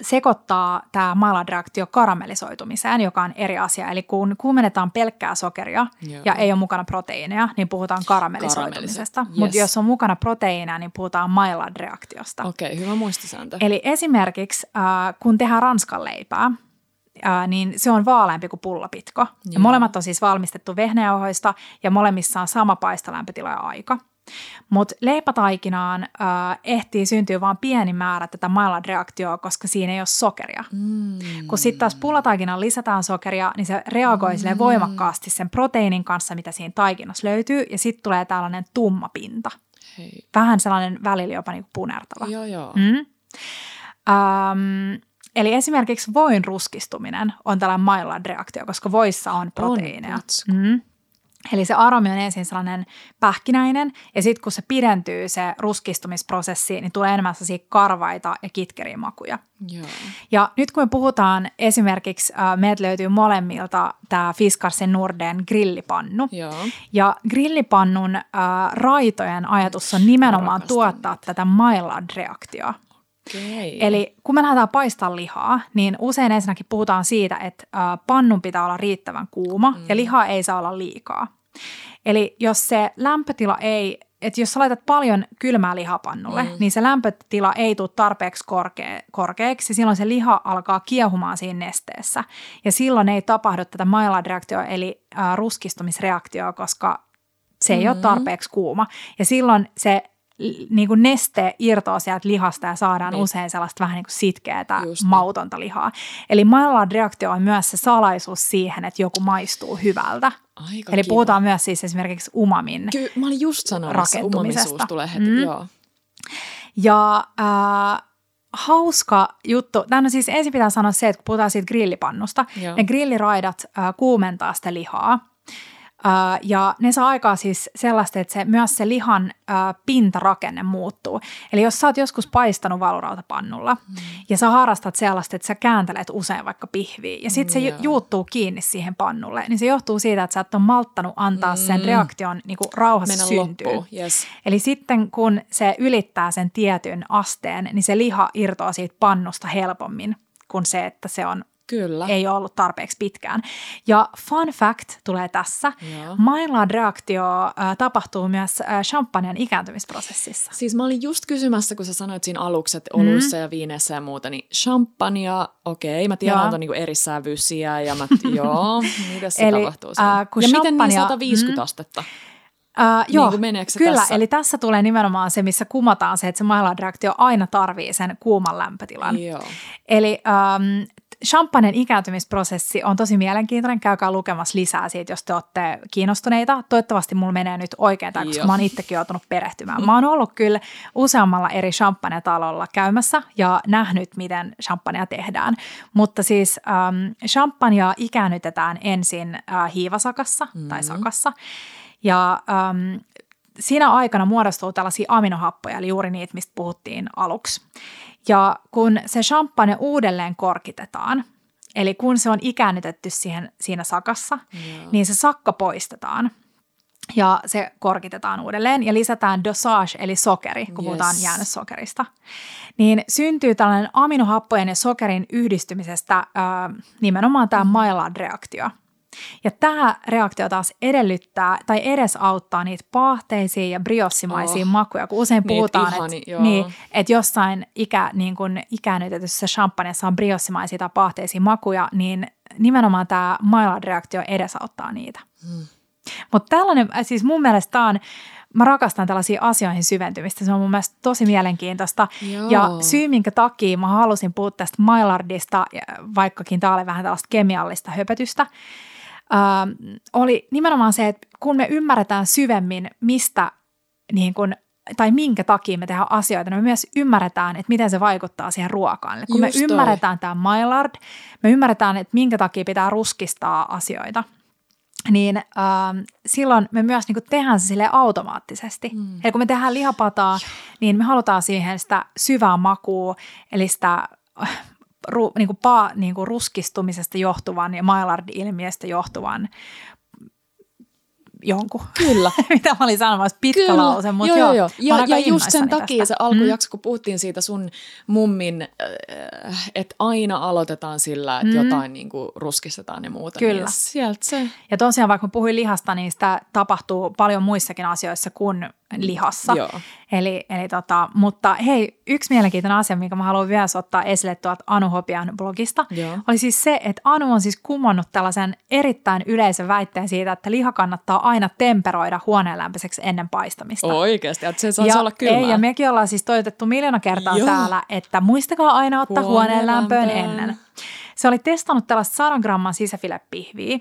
sekoittaa tämä Maillard-reaktio karamellisoitumiseen, joka on eri asia. Eli kun kuumennetaan pelkkää sokeria Joo. ja ei ole mukana proteiineja, niin puhutaan karamellisoitumisesta. Karamelliso- Mutta yes. jos on mukana proteiineja, niin puhutaan Maillard-reaktiosta. Okei, hyvä muistisääntö. Eli esimerkiksi äh, kun tehdään ranskan leipää, äh, niin se on vaaleampi kuin pullapitko. Ja molemmat on siis valmistettu vehnäjauhoista ja molemmissa on sama paistolämpötila ja aika. Mutta leipätaikinaan äh, ehtii syntyä vain pieni määrä tätä Maillard-reaktioa, koska siinä ei ole sokeria. Mm. Kun sitten taas pullataikinaan lisätään sokeria, niin se reagoi mm. voimakkaasti sen proteiinin kanssa, mitä siinä taikinassa löytyy, ja sitten tulee tällainen tumma pinta. Hei. Vähän sellainen välillä jopa niinku punertava. Joo, joo. Mm. Um, eli esimerkiksi voin ruskistuminen on tällainen Maillard-reaktio, koska voissa on proteiineja. mm. Eli se aromi on ensin sellainen pähkinäinen, ja sitten kun se pidentyy se ruskistumisprosessi, niin tulee enemmän sellaisia karvaita ja kitkeriä makuja. Joo. Ja nyt kun me puhutaan esimerkiksi, äh, meiltä löytyy molemmilta tämä Fiskarsin Norden grillipannu. Joo. Ja grillipannun äh, raitojen ajatus on nimenomaan tuottaa tätä Maillard-reaktioa. Okei. Eli kun me lähdetään paistaa lihaa, niin usein ensinnäkin puhutaan siitä, että pannun pitää olla riittävän kuuma mm. ja liha ei saa olla liikaa. Eli jos se lämpötila ei, että jos sä laitat paljon kylmää lihaa pannulle, mm. niin se lämpötila ei tule tarpeeksi korkea, korkeaksi. Silloin se liha alkaa kiehumaan siinä nesteessä. Ja silloin ei tapahdu tätä Maillard-reaktioa, eli äh, ruskistumisreaktioa, koska se ei mm. ole tarpeeksi kuuma. Ja silloin se niin kuin neste irtoaa sieltä lihasta ja saadaan Niin. niin. usein sellaista vähän niin kuin sitkeätä, Just niin. mautonta lihaa. Eli Maillard-reaktio on myös se salaisuus siihen, että joku maistuu hyvältä. Aika Eli kiva. puhutaan myös siis esimerkiksi umamin. Kyllä, mä olin just sanomassa, rakentumisesta. tulee heti. Mm. joo. Ja äh, hauska juttu, tämä on siis ensin pitää sanoa se, että kun puhutaan siitä grillipannusta, Joo. ne grilliraidat äh, kuumentaa sitä lihaa. Äh, ja ne saa aikaa siis sellaista, että se, myös se lihan äh, pintarakenne muuttuu. Eli jos sä oot joskus paistanut valurautapannulla mm. ja sä harrastat sellaista, että sä kääntelet usein vaikka pihviä ja sitten se Joo. juuttuu kiinni siihen pannulle, niin se johtuu siitä, että sä et ole malttanut antaa sen Mm. reaktion niin kuin rauhassa syntyä. loppuun, yes. Eli sitten kun se ylittää sen tietyn asteen, niin se liha irtoaa siitä pannusta helpommin kuin se, että se on, Kyllä. ei ole ollut tarpeeksi pitkään. Ja fun fact tulee tässä. Joo. Maillard-reaktio äh, tapahtuu myös äh, champagnen ikääntymisprosessissa. Siis mä olin just kysymässä, kun sä sanoit siinä aluksi, että Mm. oluissa ja viineissä ja muuta, niin champagnea, okei, mä tiedän, Joo. että on niinku eri sävyisiä ja mä, joo, mitä se Eli, tapahtuu siinä? äh, kun ja miten niin champagnea- 150 mm. astetta? Uh, joo, niin meneekö se kyllä. tässä? Eli tässä tulee nimenomaan se, missä kumataan se, että se Maillard-reaktio aina tarvii sen kuuman lämpötilan. Joo. Eli um, champagnen ikääntymisprosessi on tosi mielenkiintoinen. Käykää lukemassa lisää siitä, jos te olette kiinnostuneita. Toivottavasti mulla menee nyt oikein tämä, koska mä oon itsekin joutunut perehtymään. Mä oon ollut kyllä useammalla eri champagne-talolla käymässä ja nähnyt, miten champagnea tehdään. Mutta siis um, champagnea ikäännytetään ensin uh, hiivasakassa mm-hmm. tai sakassa. Ja um, siinä aikana muodostuu tällaisia aminohappoja, eli juuri niitä, mistä puhuttiin aluksi. Ja kun se champagne uudelleen korkitetaan, eli kun se on ikäännytetty siihen, siinä sakassa, Joo. niin se sakka poistetaan ja se korkitetaan uudelleen ja lisätään dosage eli sokeri, kun Yes. puhutaan jäännössokerista. Niin syntyy tällainen aminohappojen ja sokerin yhdistymisestä ää, nimenomaan tämä Maillard-reaktio. Ja tämä reaktio taas edellyttää tai edesauttaa niitä paahteisia ja briossimaisia Oh. makuja, kun usein Niitä puhutaan, että, niin, että jossain ikä, niin kun ikäännytetyssä champagneessa on briossimaisia tai paahteisia makuja, niin nimenomaan tämä Maillard-reaktio edesauttaa niitä. Hmm. Mutta tällainen, äh, siis mun mielestä tää on, mä rakastan tällaisia asioihin syventymistä, se on mun mielestä tosi mielenkiintoista. Joo. Ja syy, minkä takia mä halusin puhua tästä Maillardista, ja vaikkakin tämä oli vähän tällaista kemiallista höpötystä, äh, oli nimenomaan se, että kun me ymmärretään syvemmin, mistä niin kun, tai minkä takia me tehdään asioita, niin me myös ymmärretään, että miten se vaikuttaa siihen ruokaan. Eli kun Just me toi. ymmärretään tämä Maillard, me ymmärretään, että minkä takia pitää ruskistaa asioita, niin ähm, silloin me myös niin tehdään se sille automaattisesti. Mm. Eli kun me tehdään lihapataa, niin me halutaan siihen sitä syvää makua, eli sitä äh, ru, niin kuin pa, niin kuin ruskistumisesta johtuvan ja Maillard-ilmiöstä johtuvan jonkun. Kyllä. Mitä mä olin sanomassa, pitkä Kyllä. lause, mutta joo, joo, joo, Ja, ja just sen takia tästä. se alkujakso, kun puhuttiin siitä sun mummin, äh, että aina aloitetaan sillä, että Mm. jotain niin kuin ruskistetaan ja muuta. Kyllä. Niin sieltä se. Ja tosiaan vaikka mä puhuin lihasta, niin sitä tapahtuu paljon muissakin asioissa kuin lihassa. Joo. Eli, eli tota, mutta hei, yksi mielenkiintoinen asia, minkä mä haluan vielä ottaa esille tuolta Anu Hopian blogista, Joo. oli siis se, että Anu on siis kumonnut tällaisen erittäin yleisen väitteen siitä, että liha kannattaa aina temperoida huoneenlämpöiseksi ennen paistamista. Oikeasti, että se ja, olla kylmää. Ei, ja mekin ollaan siis toitettu miljoona kertaa Joo. täällä, että muistakaa aina ottaa huoneen lämpöön Huoneenlämpöön. ennen. Se oli testannut tällaista 100 gramman sisäfilepihviä.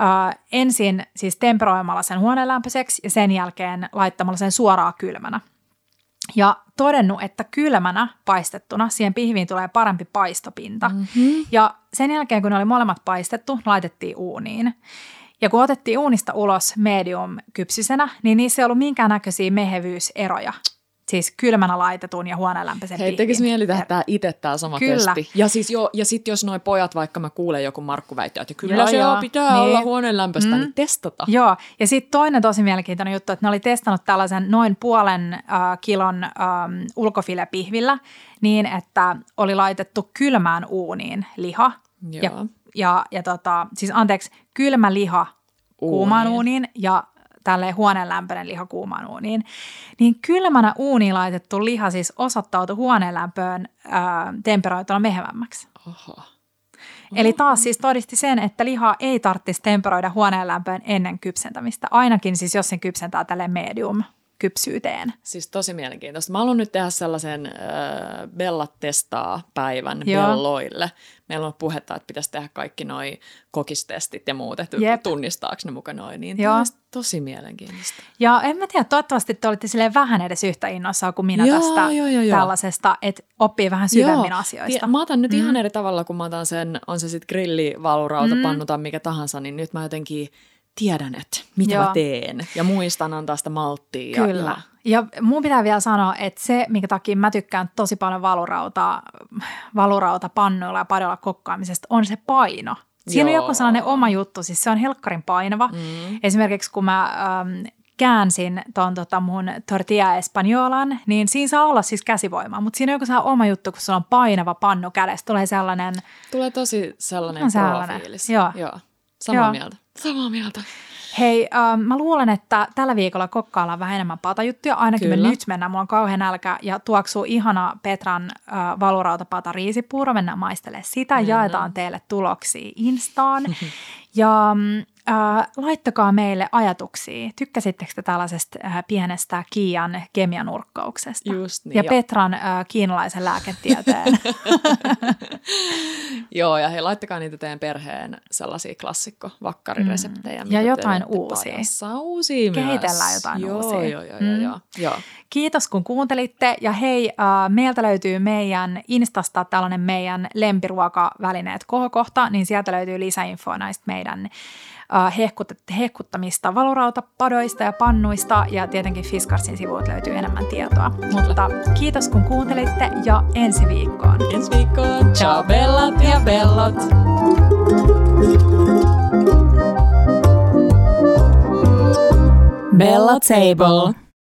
Ö, ensin siis temperoimalla sen huoneenlämpöiseksi ja sen jälkeen laittamalla sen suoraan kylmänä. Ja todennut, että kylmänä paistettuna siihen pihviin tulee parempi paistopinta. Mm-hmm. Ja sen jälkeen, kun ne oli molemmat paistettu, laitettiin uuniin. Ja kun otettiin uunista ulos medium kypsisenä, niin niissä ei ollut minkäännäköisiä mehevyyseroja. Siis kylmänä laitetun ja huoneenlämpöisen Hei, tekis mieli tehdä tää itse tää sama Kyllä. testi. Ja, siis jo, ja sit jos noi pojat, vaikka mä kuulen joku Markku väittää, että kyllä Joo, se joo. pitää Niin. olla huoneen lämpöistä, Mm. niin testata. Joo, ja sitten toinen tosi mielenkiintoinen juttu, että ne oli testannut tällaisen noin puolen äh, kilon ähm, ulkofilepihvillä niin, että oli laitettu kylmään uuniin liha. Ja, Joo. ja, ja tota, siis anteeksi, kylmä liha kuumaan uuniin ja tälleen huoneenlämpöinen liha kuumaan uuniin. Niin kylmänä uuniin laitettu liha siis osoittautui huoneenlämpöön äh, temperoituna mehevämmäksi. Oho. Eli taas siis todisti sen, että lihaa ei tarvitsisi temperoida huoneenlämpöön ennen kypsentämistä. Ainakin siis, jos sen kypsentää tälle medium kypsyyteen. Siis tosi mielenkiintoista. Mä haluan nyt tehdä sellaisen äh, Bella testaa päivän Joo. belloille. Meillä on puhetta, että pitäisi tehdä kaikki noi kokistestit ja muut, että Jep. tunnistaako ne muka noin. Niin Joo. Tosi mielenkiintoista. Ja en mä tiedä, toivottavasti te olitte silleen vähän edes yhtä innoissaan kuin minä Joo, tästä joo, joo, joo. tällaisesta, että oppii vähän syvemmin Joo. asioista. Tie- Mä otan nyt Mm. ihan eri tavalla, kun mä otan sen, on se sitten grilli, valurauta, mm. pannu tai mikä tahansa, niin nyt mä jotenkin tiedän, että mitä Joo. mä teen. Ja muistan antaa sitä malttia. Ja, Kyllä. Ja, Ja mun pitää vielä sanoa, että se, minkä takia mä tykkään tosi paljon valurautaa, valurautapannuilla ja padolla kokkaamisesta, on se paino. Siinä on Joo. joku sellainen oma juttu, siis se on helkkarin painava. Mm. Esimerkiksi kun mä äm, käänsin ton tota mun tortilla espanjolan, niin siinä saa olla siis käsivoimaa, mutta siinä on joku sellainen oma juttu, kun se on painava pannu kädessä, tulee sellainen, Tulee tosi sellainen On sellainen, pro-fiilis. joo. Joo. Samaa Joo. mieltä. Samaa mieltä. Hei, ähm, mä luulen, että tällä viikolla kokkaillaan vähän enemmän patajuttuja, ainakin Kyllä. me nyt mennään, mulla on kauhean nälkä ja tuoksuu ihana Petran äh, valurautapata riisipuuro, mennään maistelemaan sitä, Mennään. jaetaan teille tuloksia Instaan. ja mm, äh, laittakaa meille ajatuksia. Tykkäsittekö te tällaisesta äh, pienestä Kiian kemianurkkauksesta? Just niin, ja ja- Petran äh, kiinalaisen lääketieteen. Joo, ja hei, laittakaa niitä teidän perheen sellaisia klassikko vakkarireseptejä. Mm. Ja jotain uusia. Uusia myös. Kehitellään jotain joo, uusia. Joo, joo, Mm. joo, joo. Kiitos kun kuuntelitte ja hei, äh, meiltä löytyy meidän Instasta tällainen meidän lempiruokavälineet kohokohta, niin sieltä löytyy lisäinfoa näistä meidän hehkut- hehkuttamista valurautapadoista ja pannuista ja tietenkin Fiskarsin sivuilta löytyy enemmän tietoa. Mutta kiitos kun kuuntelitte ja ensi viikkoon. Ensi viikkoon. Ciao bellat ja bellot. Bella Table.